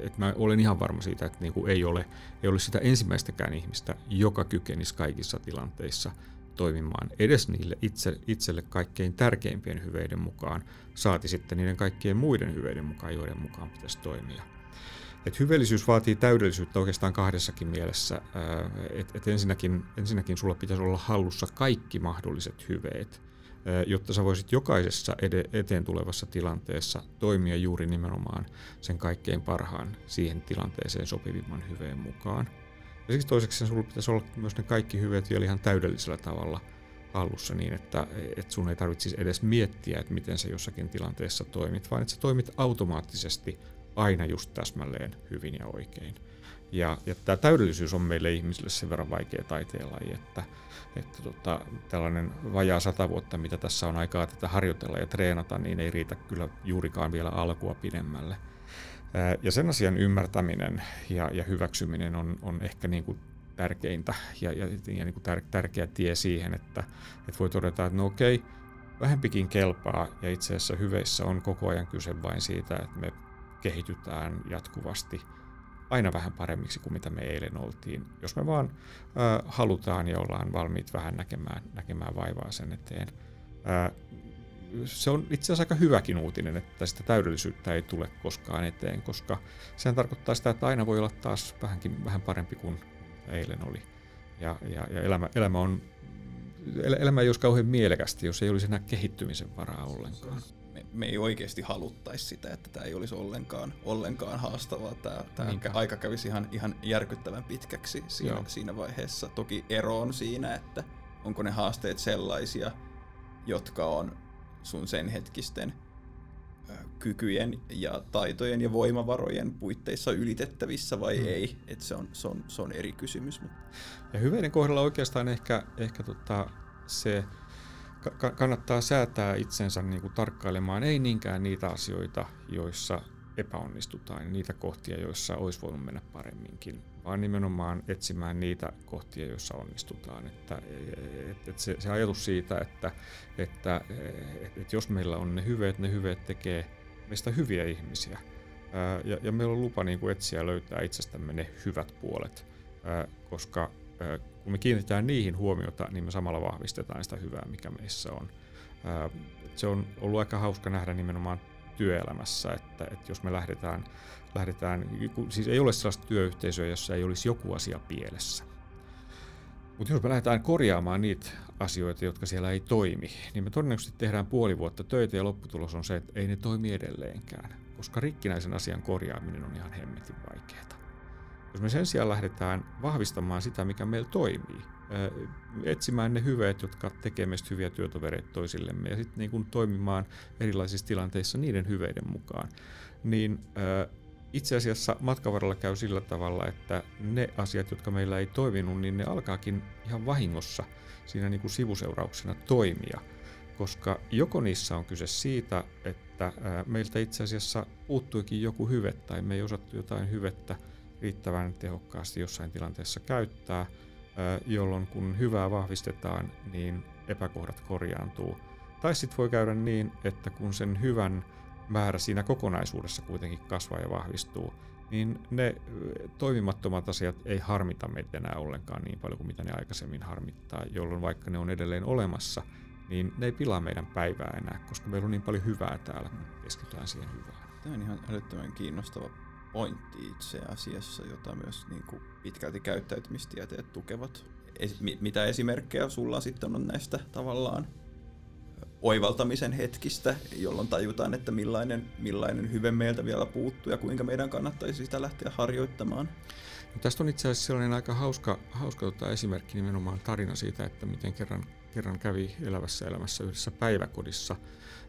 Et mä olen ihan varma siitä, että niin kuin ei, ole, ei ole sitä ensimmäistäkään ihmistä, joka kykenisi kaikissa tilanteissa toimimaan edes niille itse, itselle kaikkein tärkeimpien hyveiden mukaan, saati sitten niiden kaikkien muiden hyveiden mukaan, joiden mukaan pitäisi toimia. Et hyveellisyys vaatii täydellisyyttä oikeastaan kahdessakin mielessä. Et, et ensinnäkin, ensinnäkin sulla pitäisi olla hallussa kaikki mahdolliset hyveet, jotta sä voisit jokaisessa eteen tulevassa tilanteessa toimia juuri nimenomaan sen kaikkein parhaan siihen tilanteeseen sopivimman hyveen mukaan. Ja siksi toiseksi sulla pitäisi olla myös ne kaikki hyveet vielä ihan täydellisellä tavalla hallussa niin, että, että sun ei tarvitsisi edes miettiä, että miten sä jossakin tilanteessa toimit, vaan että sä toimit automaattisesti aina just täsmälleen hyvin ja oikein. Ja, ja tämä täydellisyys on meille ihmisille sen verran vaikea taiteenlaji, että, että tota, tällainen vajaa sata vuotta, mitä tässä on aikaa tätä harjoitella ja treenata, niin ei riitä kyllä juurikaan vielä alkua pidemmälle. Ja sen asian ymmärtäminen ja, ja hyväksyminen on, on ehkä niin kuin tärkeintä ja, ja, ja niin kuin tär, tärkeä tie siihen, että, että voi todeta, että no okei, vähempikin kelpaa ja itse asiassa hyveissä on koko ajan kyse vain siitä, että me kehitytään jatkuvasti aina vähän paremmiksi kuin mitä me eilen oltiin, jos me vaan ää, halutaan ja ollaan valmiit vähän näkemään, näkemään vaivaa sen eteen. Ää, se on itse asiassa aika hyväkin uutinen, että sitä täydellisyyttä ei tule koskaan eteen, koska sehän tarkoittaa sitä, että aina voi olla taas vähänkin, vähän parempi kuin eilen oli. Ja, ja, ja elämä, elämä, on, elämä ei olisi kauhean mielekästi, jos ei olisi enää kehittymisen varaa ollenkaan me, ei oikeasti haluttaisi sitä, että tämä ei olisi ollenkaan, ollenkaan haastavaa. Tämä, tämä aika kävisi ihan, ihan järkyttävän pitkäksi siinä, siinä vaiheessa. Toki ero on siinä, että onko ne haasteet sellaisia, jotka on sun sen hetkisten kykyjen ja taitojen ja voimavarojen puitteissa ylitettävissä vai mm. ei. Et se, on, se, on, se on eri kysymys. Ja hyveiden kohdalla oikeastaan ehkä, ehkä tota se ka- kannattaa säätää itsensä niin kuin tarkkailemaan ei niinkään niitä asioita, joissa epäonnistutaan, niitä kohtia, joissa olisi voinut mennä paremminkin, vaan nimenomaan etsimään niitä kohtia, joissa onnistutaan. Että, et, et se, se ajatus siitä, että, että et, et jos meillä on ne hyveet, ne hyveet tekee meistä hyviä ihmisiä. Ää, ja, ja meillä on lupa niin kuin etsiä löytää itsestämme ne hyvät puolet, ää, koska ää, kun me kiinnitetään niihin huomiota, niin me samalla vahvistetaan sitä hyvää, mikä meissä on. Se on ollut aika hauska nähdä nimenomaan työelämässä, että, että jos me lähdetään, lähdetään, siis ei ole sellaista työyhteisöä, jossa ei olisi joku asia pielessä. Mutta jos me lähdetään korjaamaan niitä asioita, jotka siellä ei toimi, niin me todennäköisesti tehdään puoli vuotta töitä ja lopputulos on se, että ei ne toimi edelleenkään, koska rikkinäisen asian korjaaminen on ihan hemmetin vaikeaa. Jos me sen sijaan lähdetään vahvistamaan sitä, mikä meillä toimii, etsimään ne hyveet, jotka tekee meistä hyviä työtovereita toisillemme ja sitten niin toimimaan erilaisissa tilanteissa niiden hyveiden mukaan, niin itse asiassa matkavaralla käy sillä tavalla, että ne asiat, jotka meillä ei toiminut, niin ne alkaakin ihan vahingossa siinä niin kuin sivuseurauksena toimia, koska joko niissä on kyse siitä, että meiltä itse asiassa puuttuikin joku hyve tai me ei osattu jotain hyvettä riittävän tehokkaasti jossain tilanteessa käyttää, jolloin kun hyvää vahvistetaan, niin epäkohdat korjaantuu. Tai sitten voi käydä niin, että kun sen hyvän määrä siinä kokonaisuudessa kuitenkin kasvaa ja vahvistuu, niin ne toimimattomat asiat ei harmita meitä enää ollenkaan niin paljon kuin mitä ne aikaisemmin harmittaa, jolloin vaikka ne on edelleen olemassa, niin ne ei pilaa meidän päivää enää, koska meillä on niin paljon hyvää täällä, kun keskitytään siihen hyvään. Tämä on ihan älyttömän kiinnostava pointti itse asiassa, jota myös niin kuin pitkälti käyttäytymistieteet tukevat. Es, mitä esimerkkejä sulla sitten on näistä tavallaan oivaltamisen hetkistä, jolloin tajutaan, että millainen, millainen hyve meiltä vielä puuttuu ja kuinka meidän kannattaisi sitä lähteä harjoittamaan? No, tästä on itse asiassa sellainen aika hauska, hauska tota esimerkki nimenomaan tarina siitä, että miten kerran, kerran kävi elävässä elämässä yhdessä päiväkodissa –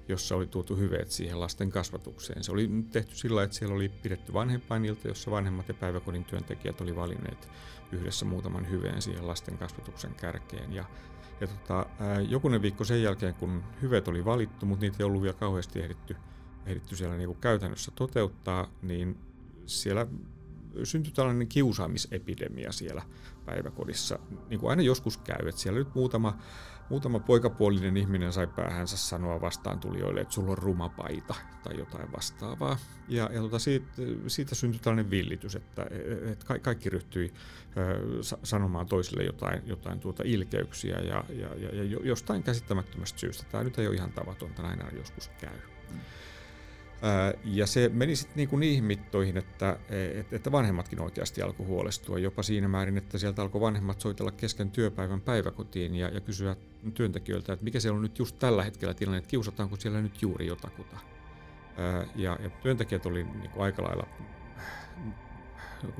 jossa oli tuotu hyveet siihen lasten kasvatukseen. Se oli tehty sillä että siellä oli pidetty vanhempainilta, jossa vanhemmat ja päiväkodin työntekijät oli valinneet yhdessä muutaman hyveen siihen lasten kasvatuksen kärkeen. Ja, ja tota, jokunen viikko sen jälkeen, kun hyveet oli valittu, mutta niitä ei ollut vielä kauheasti ehditty, ehditty siellä niin kuin käytännössä toteuttaa, niin siellä syntyi tällainen kiusaamisepidemia siellä päiväkodissa. Niin kuin aina joskus käy, että siellä nyt muutama Muutama poikapuolinen ihminen sai päähänsä sanoa vastaan tulijoille, että sulla on ruma paita tai jotain vastaavaa. Ja, ja tota, siitä, siitä syntyi tällainen villitys, että, että kaikki ryhtyi sanomaan toisille jotain, jotain tuota ilkeyksiä ja, ja, ja, ja jostain käsittämättömästä syystä. Tämä nyt ei ole ihan tavatonta, näin joskus käy. Mm. Ja se meni sitten niinku niihin mittoihin, että, että vanhemmatkin oikeasti alkoi huolestua, jopa siinä määrin, että sieltä alkoi vanhemmat soitella kesken työpäivän päiväkotiin ja, ja kysyä työntekijöiltä, että mikä siellä on nyt just tällä hetkellä tilanne, että kiusataanko siellä nyt juuri jotakuta. Ja, ja työntekijät oli niinku aika lailla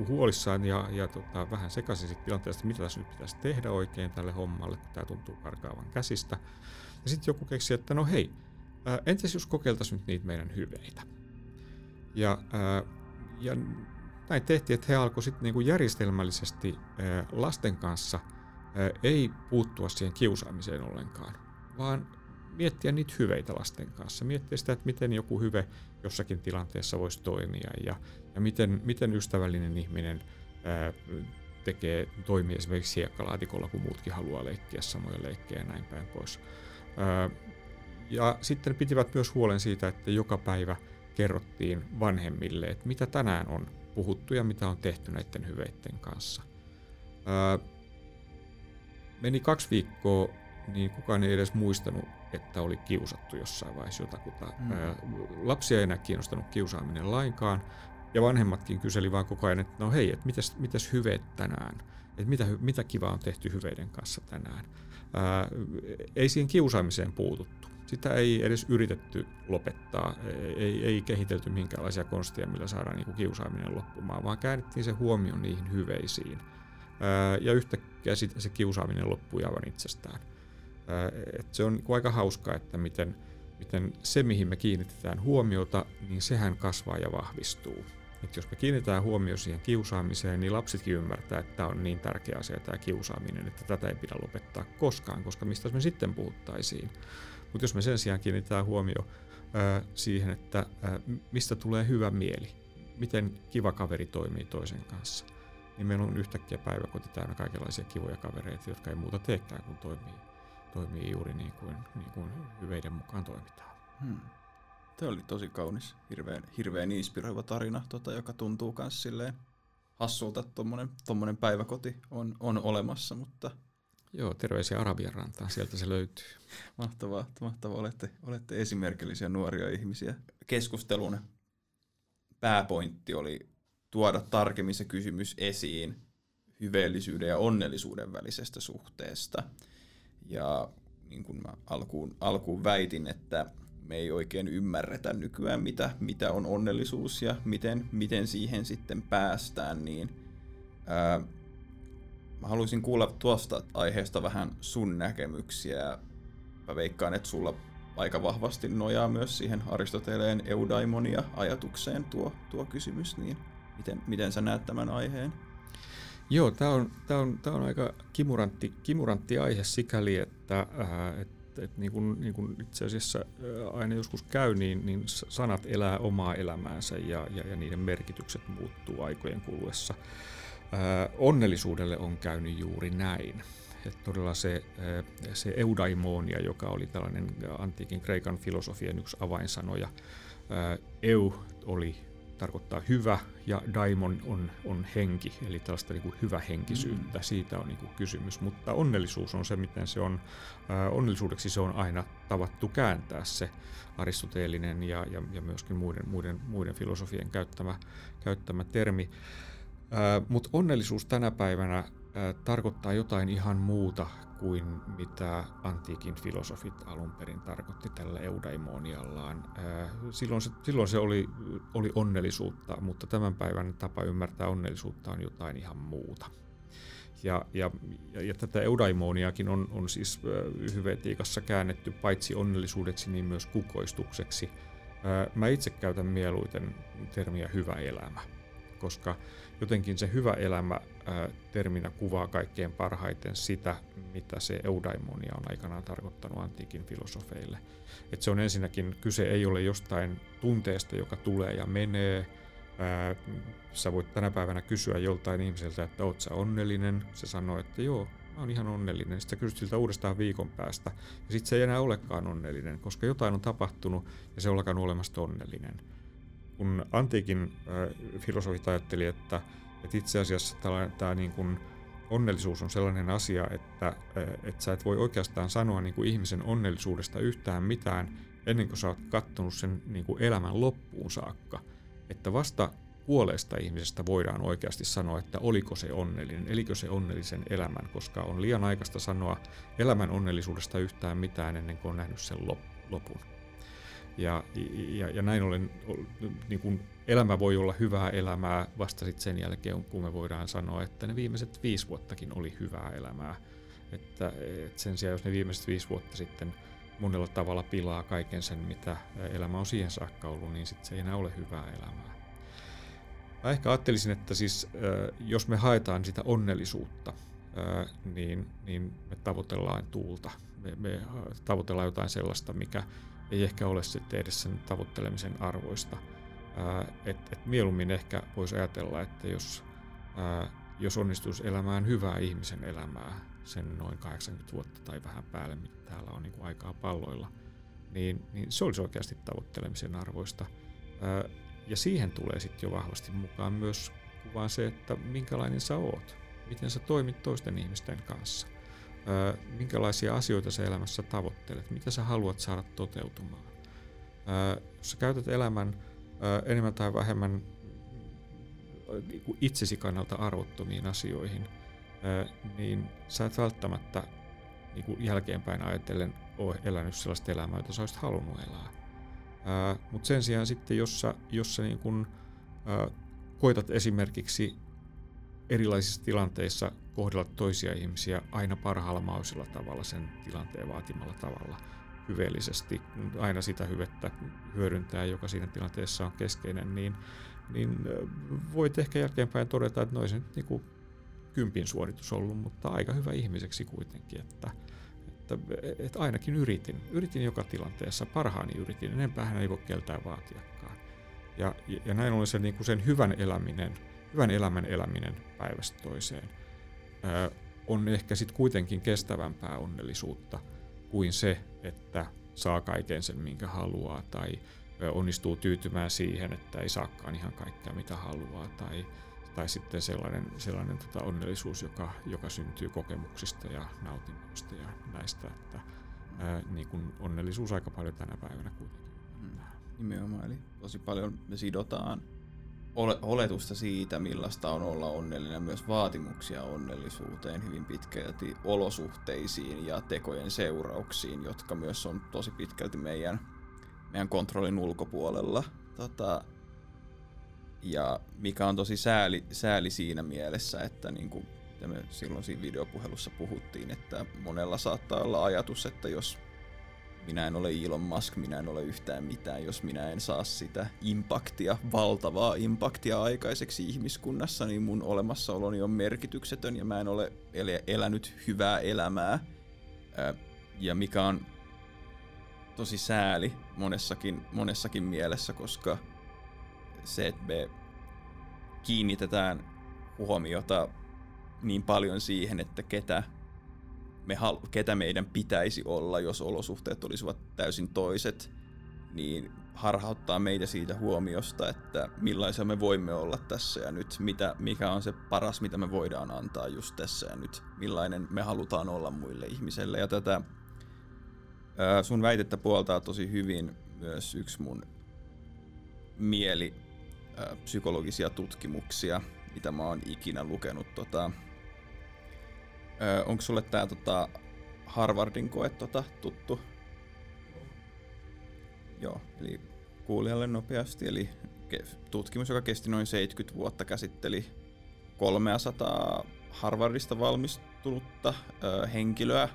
huolissaan ja, ja tota, vähän sekaisin siitä tilanteesta, mitä tässä nyt pitäisi tehdä oikein tälle hommalle, kun tämä tuntuu karkaavan käsistä. Ja sitten joku keksi, että no hei, Entäs jos kokeiltaisiin nyt niitä meidän hyveitä? Ja, ää, ja näin tehtiin, että he alkoivat sitten niinku järjestelmällisesti ää, lasten kanssa ää, ei puuttua siihen kiusaamiseen ollenkaan, vaan miettiä niitä hyveitä lasten kanssa. Miettiä sitä, että miten joku hyve jossakin tilanteessa voisi toimia ja, ja miten, miten ystävällinen ihminen ää, tekee, toimii esimerkiksi hiekkalaatikolla, kun muutkin haluaa leikkiä samoja leikkejä ja näin päin pois. Ää, ja sitten pitivät myös huolen siitä, että joka päivä kerrottiin vanhemmille, että mitä tänään on puhuttu ja mitä on tehty näiden hyveiden kanssa. Ää, meni kaksi viikkoa, niin kukaan ei edes muistanut, että oli kiusattu jossain vaiheessa jotakuta. Mm. Ää, lapsia ei enää kiinnostanut kiusaaminen lainkaan, ja vanhemmatkin kyseli vaan koko ajan, että no hei, että mitäs, mitäs hyveet tänään? Että mitä, mitä kivaa on tehty hyveiden kanssa tänään? Ää, ei siihen kiusaamiseen puututtu. Sitä ei edes yritetty lopettaa, ei, ei kehitelty minkäänlaisia konsteja, millä saadaan niin kuin kiusaaminen loppumaan, vaan käännettiin se huomio niihin hyveisiin. Ja yhtäkkiä se kiusaaminen loppui aivan itsestään. Ää, et se on niin aika hauskaa, että miten, miten se, mihin me kiinnitetään huomiota, niin sehän kasvaa ja vahvistuu. Et jos me kiinnitetään huomio siihen kiusaamiseen, niin lapsetkin ymmärtää, että tämä on niin tärkeä asia tämä kiusaaminen, että tätä ei pidä lopettaa koskaan, koska mistä me sitten puhuttaisiin. Mutta jos me sen sijaan kiinnitetään huomio ää, siihen, että ää, mistä tulee hyvä mieli, miten kiva kaveri toimii toisen kanssa, niin meillä on yhtäkkiä päiväkoti täynnä kaikenlaisia kivoja kavereita, jotka ei muuta teekään kuin toimii, toimii juuri niin kuin, niin kuin hyveiden mukaan toimitaan. Hmm. Tämä oli tosi kaunis, hirveän, hirveän inspiroiva tarina, tota, joka tuntuu myös silleen hassulta, että tuommoinen päiväkoti on, on olemassa, mutta... Joo, terveisiä Arabian rantaan, sieltä se löytyy. Mahtavaa, mahtavaa. Olette, olette esimerkillisiä nuoria ihmisiä. Keskustelun pääpointti oli tuoda tarkemmin se kysymys esiin hyveellisyyden ja onnellisuuden välisestä suhteesta. Ja niin kuin mä alkuun, alkuun väitin, että me ei oikein ymmärretä nykyään, mitä, mitä on onnellisuus ja miten, miten siihen sitten päästään, niin ää, mä haluaisin kuulla tuosta aiheesta vähän sun näkemyksiä. Mä veikkaan, että sulla aika vahvasti nojaa myös siihen Aristoteleen eudaimonia ajatukseen tuo, tuo kysymys, niin miten, miten sä näet tämän aiheen? Joo, tämä on, tää on, tää on aika kimurantti, kimurantti aihe sikäli, että, äh, että et niin kuin, niin kuin itse asiassa aina joskus käy, niin, niin sanat elää omaa elämäänsä ja, ja, ja niiden merkitykset muuttuu aikojen kuluessa. Onnellisuudelle on käynyt juuri näin. Et todella se, se eudaimonia, joka oli tällainen antiikin kreikan filosofian yksi avainsanoja, eu oli tarkoittaa hyvä ja daimon on, on henki, eli tällaista niin kuin henkisyyttä. Mm. Siitä on niin kuin kysymys, mutta onnellisuus on se, miten se on. Äh, onnellisuudeksi se on aina tavattu kääntää se aristoteellinen ja, ja, ja myöskin muiden, muiden, muiden filosofien käyttämä, käyttämä termi. Äh, mutta onnellisuus tänä päivänä tarkoittaa jotain ihan muuta kuin mitä antiikin filosofit alun perin tarkoitti tällä eudaimoniallaan. Silloin se, silloin se oli, oli onnellisuutta, mutta tämän päivän tapa ymmärtää onnellisuutta on jotain ihan muuta. Ja, ja, ja, ja tätä eudaimoniakin on, on siis hyvetiikassa käännetty paitsi onnellisuudeksi, niin myös kukoistukseksi. Mä itse käytän mieluiten termiä hyvä elämä, koska jotenkin se hyvä elämä terminä kuvaa kaikkein parhaiten sitä, mitä se eudaimonia on aikanaan tarkoittanut antiikin filosofeille. Et se on ensinnäkin, kyse ei ole jostain tunteesta, joka tulee ja menee. Sä voit tänä päivänä kysyä joltain ihmiseltä, että oot sä onnellinen. Se sanoo, että joo, mä oon ihan onnellinen. Sitten kysyt siltä uudestaan viikon päästä. Ja sitten se ei enää olekaan onnellinen, koska jotain on tapahtunut ja se on alkanut olemasta onnellinen. Kun antiikin äh, filosofit ajatteli, että että itse asiassa tämä niin kuin onnellisuus on sellainen asia, että, että sä et voi oikeastaan sanoa niin kuin ihmisen onnellisuudesta yhtään mitään ennen kuin sä oot kattonut sen niin kuin elämän loppuun saakka. Että vasta kuolleesta ihmisestä voidaan oikeasti sanoa, että oliko se onnellinen, elikö se onnellisen elämän, koska on liian aikaista sanoa elämän onnellisuudesta yhtään mitään ennen kuin on nähnyt sen lopun. Ja, ja, ja näin ollen niin kuin elämä voi olla hyvää elämää vasta sit sen jälkeen, kun me voidaan sanoa, että ne viimeiset viisi vuottakin oli hyvää elämää. Että, että sen sijaan, jos ne viimeiset viisi vuotta sitten monella tavalla pilaa kaiken sen, mitä elämä on siihen saakka ollut, niin sitten se ei enää ole hyvää elämää. Mä ehkä ajattelisin, että siis jos me haetaan sitä onnellisuutta, niin, niin me tavoitellaan tuulta. Me, me tavoitellaan jotain sellaista, mikä ei ehkä ole sitten edes sen tavoittelemisen arvoista. Että et mieluummin ehkä voisi ajatella, että jos, ää, jos onnistuisi elämään hyvää ihmisen elämää, sen noin 80 vuotta tai vähän päälle, mitä täällä on niin kuin aikaa palloilla, niin, niin se olisi oikeasti tavoittelemisen arvoista. Ää, ja siihen tulee sitten jo vahvasti mukaan myös kuvaan se, että minkälainen sä oot, miten sä toimit toisten ihmisten kanssa, minkälaisia asioita sä elämässä tavoittelet, mitä sä haluat saada toteutumaan. Jos sä käytät elämän enemmän tai vähemmän niinku itsesi kannalta arvottomiin asioihin, niin sä et välttämättä niin kuin jälkeenpäin ajatellen ole elänyt sellaista elämää, jota sä olisit halunnut elää. Mutta sen sijaan sitten, jos sä, jos sä niin kun, koetat esimerkiksi erilaisissa tilanteissa kohdella toisia ihmisiä aina parhaalla mahdollisella tavalla, sen tilanteen vaatimalla tavalla, hyveellisesti, aina sitä hyvettä hyödyntää, joka siinä tilanteessa on keskeinen, niin, niin voit ehkä jälkeenpäin todeta, että noin nyt niin kympin suoritus ollut, mutta aika hyvä ihmiseksi kuitenkin, että, että, että ainakin yritin. Yritin joka tilanteessa, parhaani yritin, enempää ei voi keltään vaatiakaan. Ja, ja näin ollen se, niin kuin sen hyvän eläminen, hyvän elämän eläminen päivästä toiseen ää, on ehkä sitten kuitenkin kestävämpää onnellisuutta kuin se, että saa kaiken sen, minkä haluaa, tai onnistuu tyytymään siihen, että ei saakaan ihan kaikkea, mitä haluaa, tai tai sitten sellainen, sellainen tota onnellisuus, joka, joka syntyy kokemuksista ja nautinnoista ja näistä, että ää, niin kuin onnellisuus aika paljon tänä päivänä kuitenkin. Mm, nimenomaan, eli tosi paljon me sidotaan ole, oletusta siitä, millaista on olla onnellinen, myös vaatimuksia onnellisuuteen hyvin pitkälti olosuhteisiin ja tekojen seurauksiin, jotka myös on tosi pitkälti meidän, meidän kontrollin ulkopuolella. Tota, ja mikä on tosi sääli, sääli siinä mielessä, että niin kuin me silloin siinä videopuhelussa puhuttiin, että monella saattaa olla ajatus, että jos minä en ole Elon Musk, minä en ole yhtään mitään, jos minä en saa sitä impaktia, valtavaa impaktia aikaiseksi ihmiskunnassa, niin mun olemassaoloni on merkityksetön ja mä en ole elänyt hyvää elämää. Ja mikä on tosi sääli monessakin, monessakin mielessä, koska se, että me kiinnitetään huomiota niin paljon siihen, että ketä, me hal- ketä meidän pitäisi olla, jos olosuhteet olisivat täysin toiset, niin harhauttaa meitä siitä huomiosta, että millaisia me voimme olla tässä ja nyt, mitä, mikä on se paras, mitä me voidaan antaa just tässä ja nyt, millainen me halutaan olla muille ihmisille. Ja tätä sun väitettä puoltaa tosi hyvin myös yksi mun mieli psykologisia tutkimuksia, mitä mä oon ikinä lukenut. Tota, onko sulle tää tota, Harvardin koe tota, tuttu? Joo, eli kuulijalle nopeasti. Eli tutkimus, joka kesti noin 70 vuotta, käsitteli 300 Harvardista valmistunutta ö, henkilöä,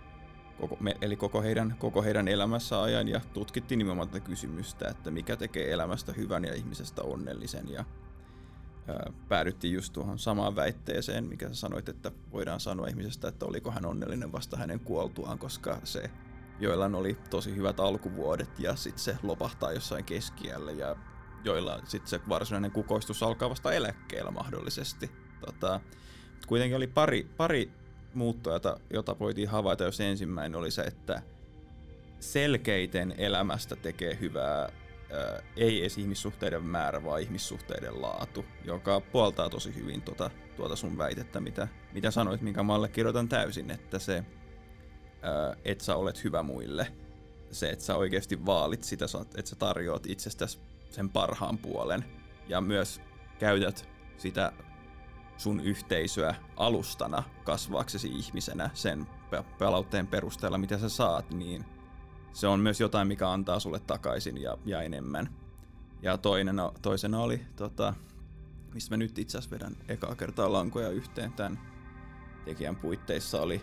koko, eli koko heidän, koko heidän elämässä ajan ja tutkittiin nimenomaan tätä kysymystä, että mikä tekee elämästä hyvän ja ihmisestä onnellisen ja päädyttiin just tuohon samaan väitteeseen, mikä sä sanoit, että voidaan sanoa ihmisestä, että oliko hän onnellinen vasta hänen kuoltuaan, koska se joilla oli tosi hyvät alkuvuodet ja sitten se lopahtaa jossain keskiällä ja joilla sitten se varsinainen kukoistus alkaa vasta eläkkeellä mahdollisesti. Tota, kuitenkin oli pari, pari muuttoa, jota, jota voitiin havaita, jos ensimmäinen oli se, että selkeiten elämästä tekee hyvää ei edes ihmissuhteiden määrä, vaan ihmissuhteiden laatu, joka puoltaa tosi hyvin tuota, tuota sun väitettä, mitä, mitä sanoit, minkä mä allekirjoitan täysin, että se, ää, että sä olet hyvä muille, se, että sä oikeasti vaalit sitä, että sä tarjoat itsestäsi sen parhaan puolen. Ja myös käytät sitä sun yhteisöä alustana kasvaaksesi ihmisenä sen palautteen perusteella, mitä sä saat, niin se on myös jotain, mikä antaa sulle takaisin ja, ja enemmän. Ja toinen, toisena oli, tota, mistä mä nyt itse asiassa vedän ekaa kertaa lankoja yhteen tämän tekijän puitteissa, oli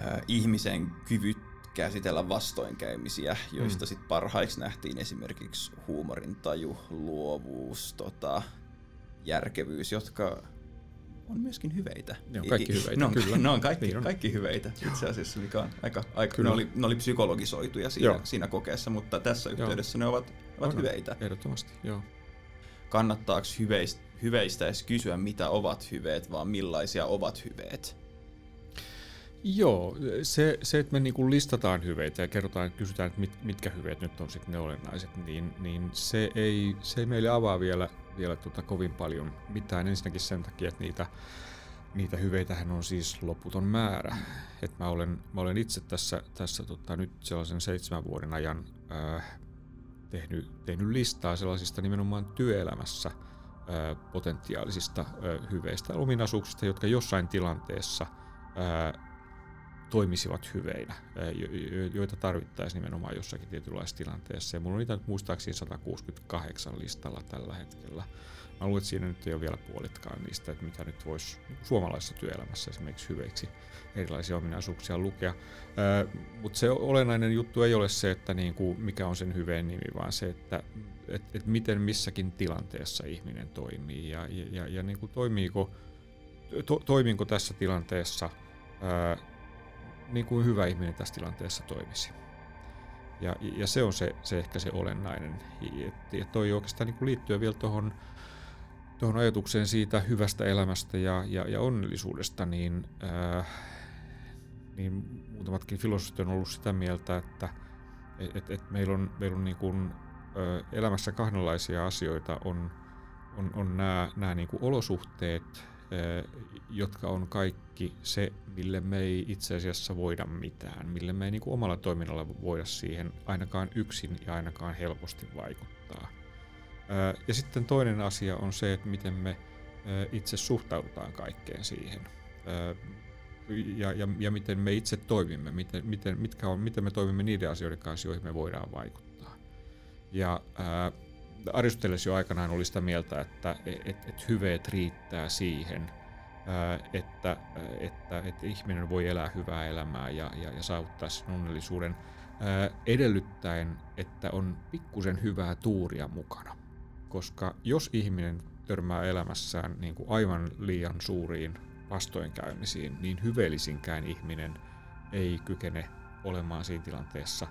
äh, ihmisen kyvyt käsitellä vastoinkäymisiä, joista mm. sit parhaiksi nähtiin esimerkiksi huumorintaju, luovuus, tota, järkevyys, jotka on myöskin hyveitä. Ne on kaikki hyveitä, ne on, kyllä. Ne on kaikki, niin on. kaikki hyveitä itse asiassa, mikä on aika, aika ne, oli, ne oli psykologisoituja siinä, siinä kokeessa, mutta tässä yhteydessä joo. ne ovat, ovat on, hyveitä. Ehdottomasti, joo. Kannattaako hyveistä, hyveistä edes kysyä, mitä ovat hyveet, vaan millaisia ovat hyveet? Joo, se, se että me niinku listataan hyveitä ja kerrotaan, kysytään, että mit, mitkä hyveet nyt on sitten ne olennaiset, niin, niin se, ei, se ei meille avaa vielä, vielä tota kovin paljon mitään. Ensinnäkin sen takia, että niitä, niitä hyveitähän on siis loputon määrä. Et mä, olen, mä olen itse tässä, tässä tota, nyt sellaisen seitsemän vuoden ajan äh, tehnyt, tehnyt listaa sellaisista nimenomaan työelämässä äh, potentiaalisista äh, hyveistä, ominaisuuksista, jotka jossain tilanteessa äh, toimisivat hyveinä, joita tarvittaisiin nimenomaan jossakin tietynlaisessa tilanteessa. Ja mulla on niitä muistaakseni 168 listalla tällä hetkellä. Mä luulen, että siinä nyt ei ole vielä puolitkaan niistä, että mitä nyt voisi suomalaisessa työelämässä esimerkiksi hyveiksi erilaisia ominaisuuksia lukea. Mutta se olennainen juttu ei ole se, että niinku, mikä on sen hyveen nimi, vaan se, että et, et miten missäkin tilanteessa ihminen toimii ja, ja, ja, ja niinku toimiiko, to, toiminko tässä tilanteessa ää, niin kuin hyvä ihminen tässä tilanteessa toimisi. Ja, ja se on se, se ehkä se olennainen. Ja toi oikeastaan niin liittyy vielä tuohon tuohon ajatukseen siitä hyvästä elämästä ja, ja, ja onnellisuudesta, niin, ää, niin muutamatkin filosofit on ollut sitä mieltä, että et, et meillä on, meillä on niin kuin, ä, elämässä kahdenlaisia asioita. On, on, on nämä, nämä niin kuin olosuhteet, jotka on kaikki se, mille me ei itse asiassa voida mitään, mille me ei niin omalla toiminnalla voida siihen ainakaan yksin ja ainakaan helposti vaikuttaa. Ja sitten toinen asia on se, että miten me itse suhtaudutaan kaikkeen siihen. Ja, ja, ja miten me itse toimimme, miten, miten, mitkä on, miten me toimimme niiden asioiden kanssa, joihin me voidaan vaikuttaa. Ja ää, Aristoteles jo aikanaan oli sitä mieltä, että et, et hyveet riittää siihen, että, että, että ihminen voi elää hyvää elämää ja, ja, ja saavuttaa sen onnellisuuden edellyttäen, että on pikkusen hyvää tuuria mukana. Koska jos ihminen törmää elämässään niin kuin aivan liian suuriin vastoinkäymisiin, niin hyveellisinkään ihminen ei kykene olemaan siinä tilanteessa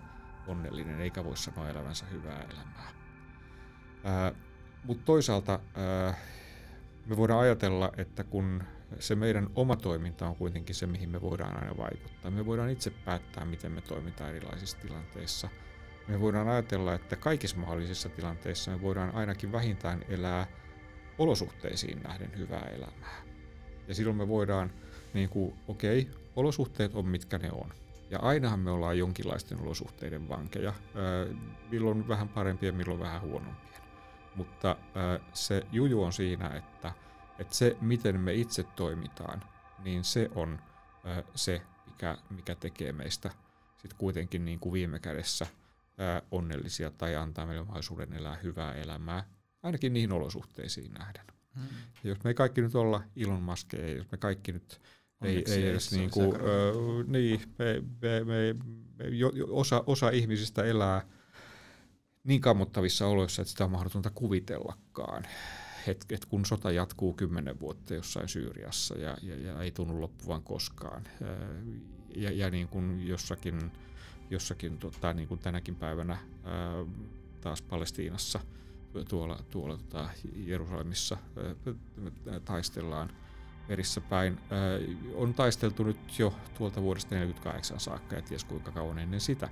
onnellinen eikä voi sanoa elävänsä hyvää elämää. Mutta toisaalta me voidaan ajatella, että kun se meidän oma toiminta on kuitenkin se, mihin me voidaan aina vaikuttaa. Me voidaan itse päättää, miten me toimitaan erilaisissa tilanteissa. Me voidaan ajatella, että kaikissa mahdollisissa tilanteissa me voidaan ainakin vähintään elää olosuhteisiin nähden hyvää elämää. Ja silloin me voidaan, niin kuin, okei, okay, olosuhteet on mitkä ne on. Ja ainahan me ollaan jonkinlaisten olosuhteiden vankeja, milloin vähän parempia, milloin vähän huonompia. Mutta se juju on siinä, että, että se miten me itse toimitaan, niin se on se, mikä, mikä tekee meistä sitten kuitenkin niin kuin viime kädessä onnellisia tai antaa meille mahdollisuuden elää hyvää elämää, ainakin niihin olosuhteisiin nähden. Hmm. Ja jos me ei kaikki nyt olla Elon Muskeja, jos me kaikki nyt ei, ei edes niin kuin, ö, niin, me, me, me, me, jo, osa, osa ihmisistä elää niin kammottavissa oloissa, että sitä on mahdotonta kuvitellakaan. Et, et kun sota jatkuu kymmenen vuotta jossain Syyriassa ja, ja, ja ei tunnu loppuvan koskaan. Ja, ja niin kuin jossakin, jossakin tota, niin kuin tänäkin päivänä taas Palestiinassa tuolla, tuolla tota Jerusalemissa taistellaan verissä päin. On taisteltu nyt jo tuolta vuodesta 1948 saakka ja ties kuinka kauan ennen sitä.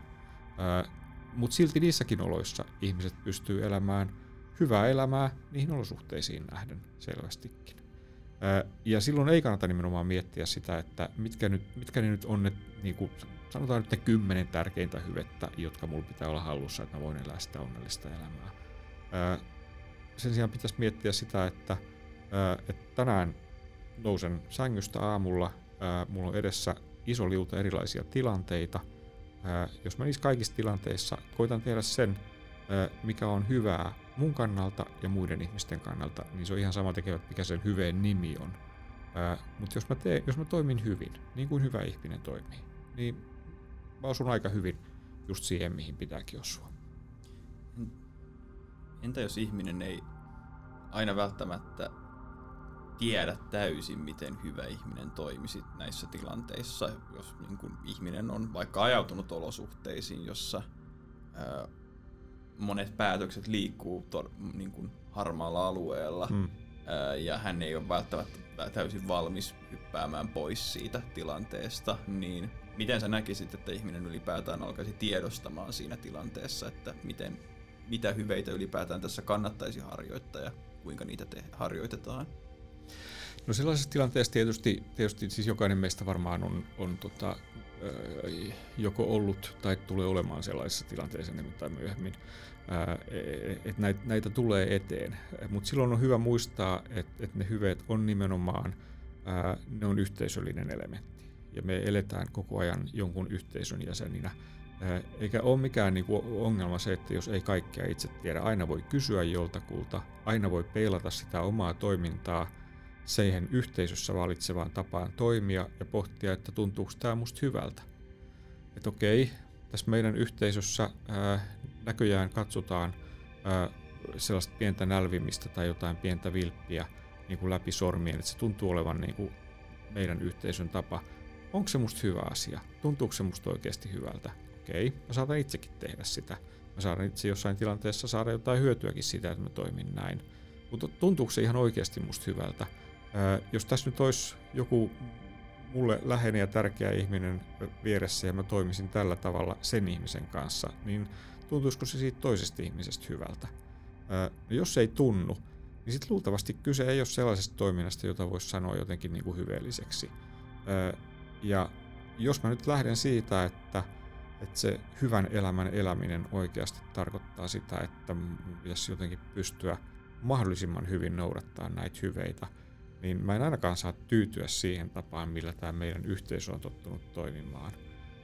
Mutta silti niissäkin oloissa ihmiset pystyy elämään hyvää elämää niihin olosuhteisiin nähden selvästikin. Ja silloin ei kannata nimenomaan miettiä sitä, että mitkä, nyt, mitkä ne nyt on ne, niin kuin, sanotaan nyt ne kymmenen tärkeintä hyvettä, jotka mulla pitää olla hallussa, että mä voin elää sitä onnellista elämää. Sen sijaan pitäisi miettiä sitä, että, että tänään nousen sängystä aamulla, mulla on edessä iso liuta erilaisia tilanteita – jos mä niissä kaikissa tilanteissa koitan tehdä sen, mikä on hyvää mun kannalta ja muiden ihmisten kannalta, niin se on ihan sama tekevät, mikä sen hyveen nimi on. Mutta jos, jos mä toimin hyvin, niin kuin hyvä ihminen toimii, niin mä osun aika hyvin just siihen, mihin pitääkin osua. Entä jos ihminen ei aina välttämättä tiedä täysin, miten hyvä ihminen toimisi näissä tilanteissa, jos niin kuin ihminen on vaikka ajautunut olosuhteisiin, jossa ää, monet päätökset liikkuu tor, niin kuin harmaalla alueella, mm. ja hän ei ole välttämättä täysin valmis hyppäämään pois siitä tilanteesta, niin miten sä näkisit, että ihminen ylipäätään alkaisi tiedostamaan siinä tilanteessa, että miten, mitä hyveitä ylipäätään tässä kannattaisi harjoittaa ja kuinka niitä te harjoitetaan? No sellaisessa tilanteessa tietysti, tietysti siis jokainen meistä varmaan on, on tota, joko ollut tai tulee olemaan sellaisessa tilanteessa enemmän tai myöhemmin, että näitä, näitä tulee eteen. Mutta silloin on hyvä muistaa, että, ne hyveet on nimenomaan ne on yhteisöllinen elementti. Ja me eletään koko ajan jonkun yhteisön jäseninä. Eikä ole mikään niinku ongelma se, että jos ei kaikkea itse tiedä, aina voi kysyä joltakulta, aina voi peilata sitä omaa toimintaa – siihen yhteisössä valitsevaan tapaan toimia ja pohtia, että tuntuuko tämä musta hyvältä. Että okei, tässä meidän yhteisössä ää, näköjään katsotaan ää, sellaista pientä nälvimistä tai jotain pientä vilppiä niin kuin läpi sormien, että se tuntuu olevan niin kuin meidän yhteisön tapa. Onko se musta hyvä asia? Tuntuuko se musta oikeasti hyvältä? Okei, mä saatan itsekin tehdä sitä. Mä saan itse jossain tilanteessa saada jotain hyötyäkin siitä, että mä toimin näin. Mutta tuntuuko se ihan oikeasti musta hyvältä? Jos tässä nyt olisi joku mulle läheinen ja tärkeä ihminen vieressä ja mä toimisin tällä tavalla sen ihmisen kanssa, niin tuntuisiko se siitä toisesta ihmisestä hyvältä? No jos ei tunnu, niin sitten luultavasti kyse ei ole sellaisesta toiminnasta, jota voisi sanoa jotenkin niin kuin hyveelliseksi. Ja jos mä nyt lähden siitä, että, että se hyvän elämän eläminen oikeasti tarkoittaa sitä, että pitäisi jotenkin pystyä mahdollisimman hyvin noudattaa näitä hyveitä – niin mä en ainakaan saa tyytyä siihen tapaan, millä tämä meidän yhteisö on tottunut toimimaan,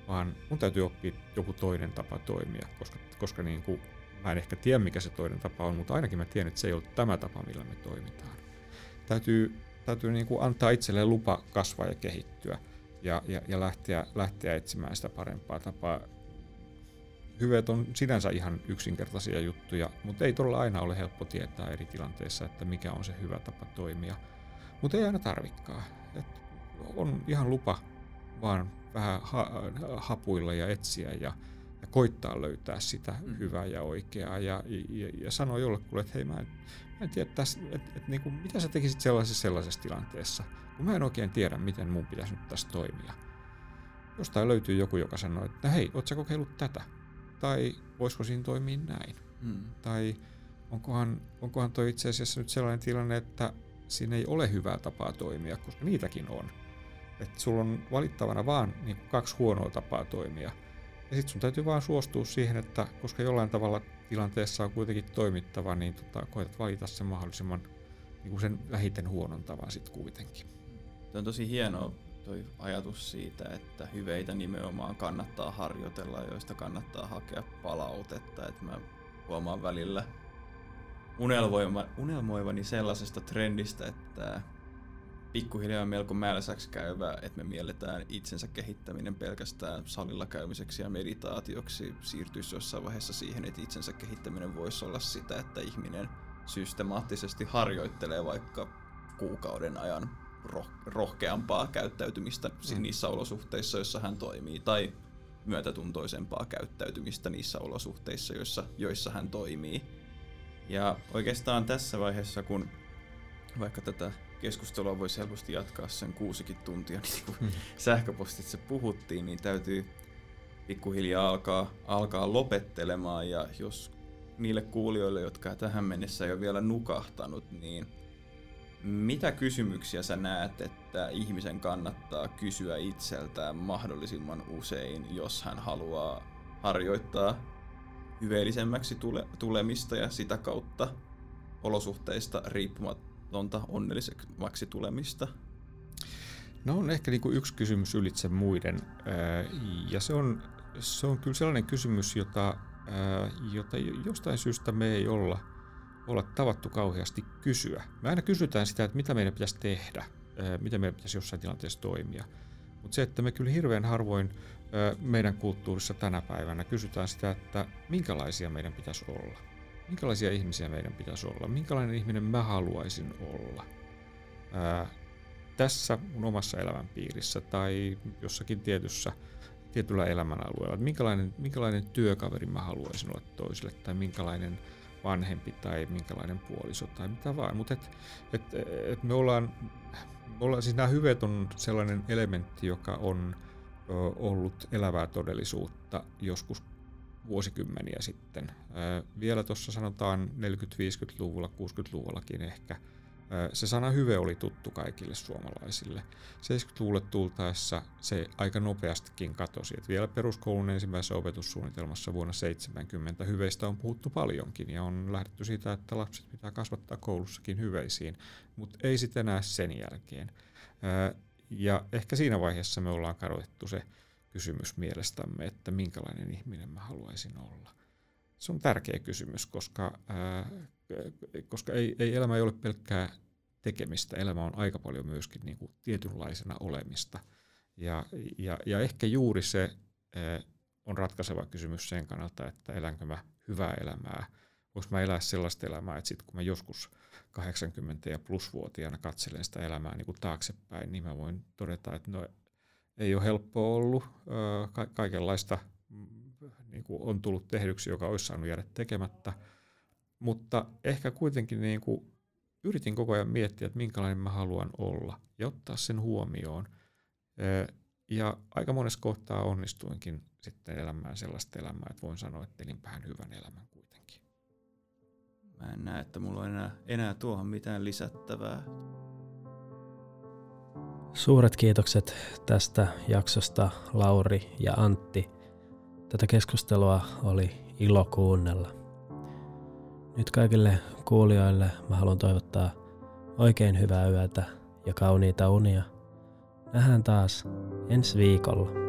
vaan mun täytyy oppia joku toinen tapa toimia, koska, koska niin kuin, mä en ehkä tiedä, mikä se toinen tapa on, mutta ainakin mä tiedän, että se ei ole tämä tapa, millä me toimitaan. Täytyy, täytyy niin kuin antaa itselleen lupa kasvaa ja kehittyä ja, ja, ja lähteä, lähteä etsimään sitä parempaa tapaa. Hyveet on sinänsä ihan yksinkertaisia juttuja, mutta ei todella aina ole helppo tietää eri tilanteissa, että mikä on se hyvä tapa toimia – mutta ei aina tarvikkaa. Et on ihan lupa vaan vähän ha- hapuilla ja etsiä ja, ja koittaa löytää sitä mm. hyvää ja oikeaa ja, ja, ja sanoa jollekulle, että hei mä en, mä en tiedä tässä, että, että niin kuin, mitä sä tekisit sellaisessa sellaisessa tilanteessa, kun mä en oikein tiedä, miten mun pitäisi nyt tässä toimia. Jostain löytyy joku, joka sanoo, että no hei, ootko sä kokeillut tätä? Tai voisiko siinä toimia näin? Mm. Tai onkohan, onkohan toi itse asiassa nyt sellainen tilanne, että siinä ei ole hyvää tapaa toimia, koska niitäkin on. Että sulla on valittavana vaan niin kaksi huonoa tapaa toimia. Ja sitten sun täytyy vaan suostua siihen, että koska jollain tavalla tilanteessa on kuitenkin toimittava, niin tota, koetat valita sen mahdollisimman niin kuin sen vähiten huonon tavan sitten kuitenkin. Tuo on tosi hieno toi ajatus siitä, että hyveitä nimenomaan kannattaa harjoitella, joista kannattaa hakea palautetta. Että mä huomaan välillä unelmoima, unelmoivani sellaisesta trendistä, että pikkuhiljaa melko mälsäksi käyvä, että me mielletään itsensä kehittäminen pelkästään salilla käymiseksi ja meditaatioksi siirtyisi jossain vaiheessa siihen, että itsensä kehittäminen voisi olla sitä, että ihminen systemaattisesti harjoittelee vaikka kuukauden ajan rohkeampaa käyttäytymistä mm. niissä olosuhteissa, joissa hän toimii, tai myötätuntoisempaa käyttäytymistä niissä olosuhteissa, joissa, joissa hän toimii. Ja oikeastaan tässä vaiheessa, kun vaikka tätä keskustelua voisi helposti jatkaa sen kuusikin tuntia, niin kuin hmm. sähköpostitse puhuttiin, niin täytyy pikkuhiljaa alkaa, alkaa lopettelemaan. Ja jos niille kuulijoille, jotka tähän mennessä ei ole vielä nukahtanut, niin mitä kysymyksiä sä näet, että ihmisen kannattaa kysyä itseltään mahdollisimman usein, jos hän haluaa harjoittaa hyveellisemmäksi tule, tulemista ja sitä kautta olosuhteista riippumatonta onnellisemmaksi tulemista? No on ehkä niin kuin yksi kysymys ylitse muiden, ja se on, se on kyllä sellainen kysymys, jota, jota jostain syystä me ei olla, olla tavattu kauheasti kysyä. Me aina kysytään sitä, että mitä meidän pitäisi tehdä, miten meidän pitäisi jossain tilanteessa toimia. Mutta se, että me kyllä hirveän harvoin meidän kulttuurissa tänä päivänä kysytään sitä, että minkälaisia meidän pitäisi olla. Minkälaisia ihmisiä meidän pitäisi olla? Minkälainen ihminen mä haluaisin olla? Ää, tässä mun omassa elämänpiirissä tai jossakin tietyssä, tietyllä elämänalueella. Minkälainen, minkälainen työkaveri mä haluaisin olla toisille tai minkälainen vanhempi tai minkälainen puoliso tai mitä vaan. Mutta et, et, et me ollaan, me ollaan, siis nämä hyveet on sellainen elementti, joka on ollut elävää todellisuutta joskus vuosikymmeniä sitten. Vielä tuossa sanotaan 40-50-luvulla, 60-luvullakin ehkä – se sana hyve oli tuttu kaikille suomalaisille. 70-luvulle tultaessa se aika nopeastikin katosi. Et vielä peruskoulun ensimmäisessä opetussuunnitelmassa vuonna 70 hyveistä on puhuttu paljonkin ja on lähdetty siitä, että lapset pitää kasvattaa koulussakin hyveisiin, mutta ei sitten enää sen jälkeen. Ja ehkä siinä vaiheessa me ollaan kadotettu se kysymys mielestämme, että minkälainen ihminen mä haluaisin olla. Se on tärkeä kysymys, koska, ää, koska ei, ei elämä ei ole pelkkää tekemistä. Elämä on aika paljon myöskin niin kuin tietynlaisena olemista. Ja, ja, ja ehkä juuri se ää, on ratkaiseva kysymys sen kannalta, että elänkö mä hyvää elämää. Voinko mä elää sellaista elämää, että sitten kun mä joskus 80 ja plusvuotiaana katselen sitä elämää niin kuin taaksepäin, niin mä voin todeta, että no, ei ole helppoa ollut. Ka- kaikenlaista niin kuin on tullut tehdyksi, joka olisi saanut jäädä tekemättä. Mutta ehkä kuitenkin niin kuin yritin koko ajan miettiä, että minkälainen mä haluan olla ja ottaa sen huomioon. Ja aika monessa kohtaa onnistuinkin sitten elämään sellaista elämää, että voin sanoa, että elinpähän hyvän elämän. Mä en näe, että mulla on enää, enää tuohon mitään lisättävää. Suuret kiitokset tästä jaksosta Lauri ja Antti. Tätä keskustelua oli ilo kuunnella. Nyt kaikille kuulijoille mä haluan toivottaa oikein hyvää yötä ja kauniita unia. Nähdään taas ensi viikolla.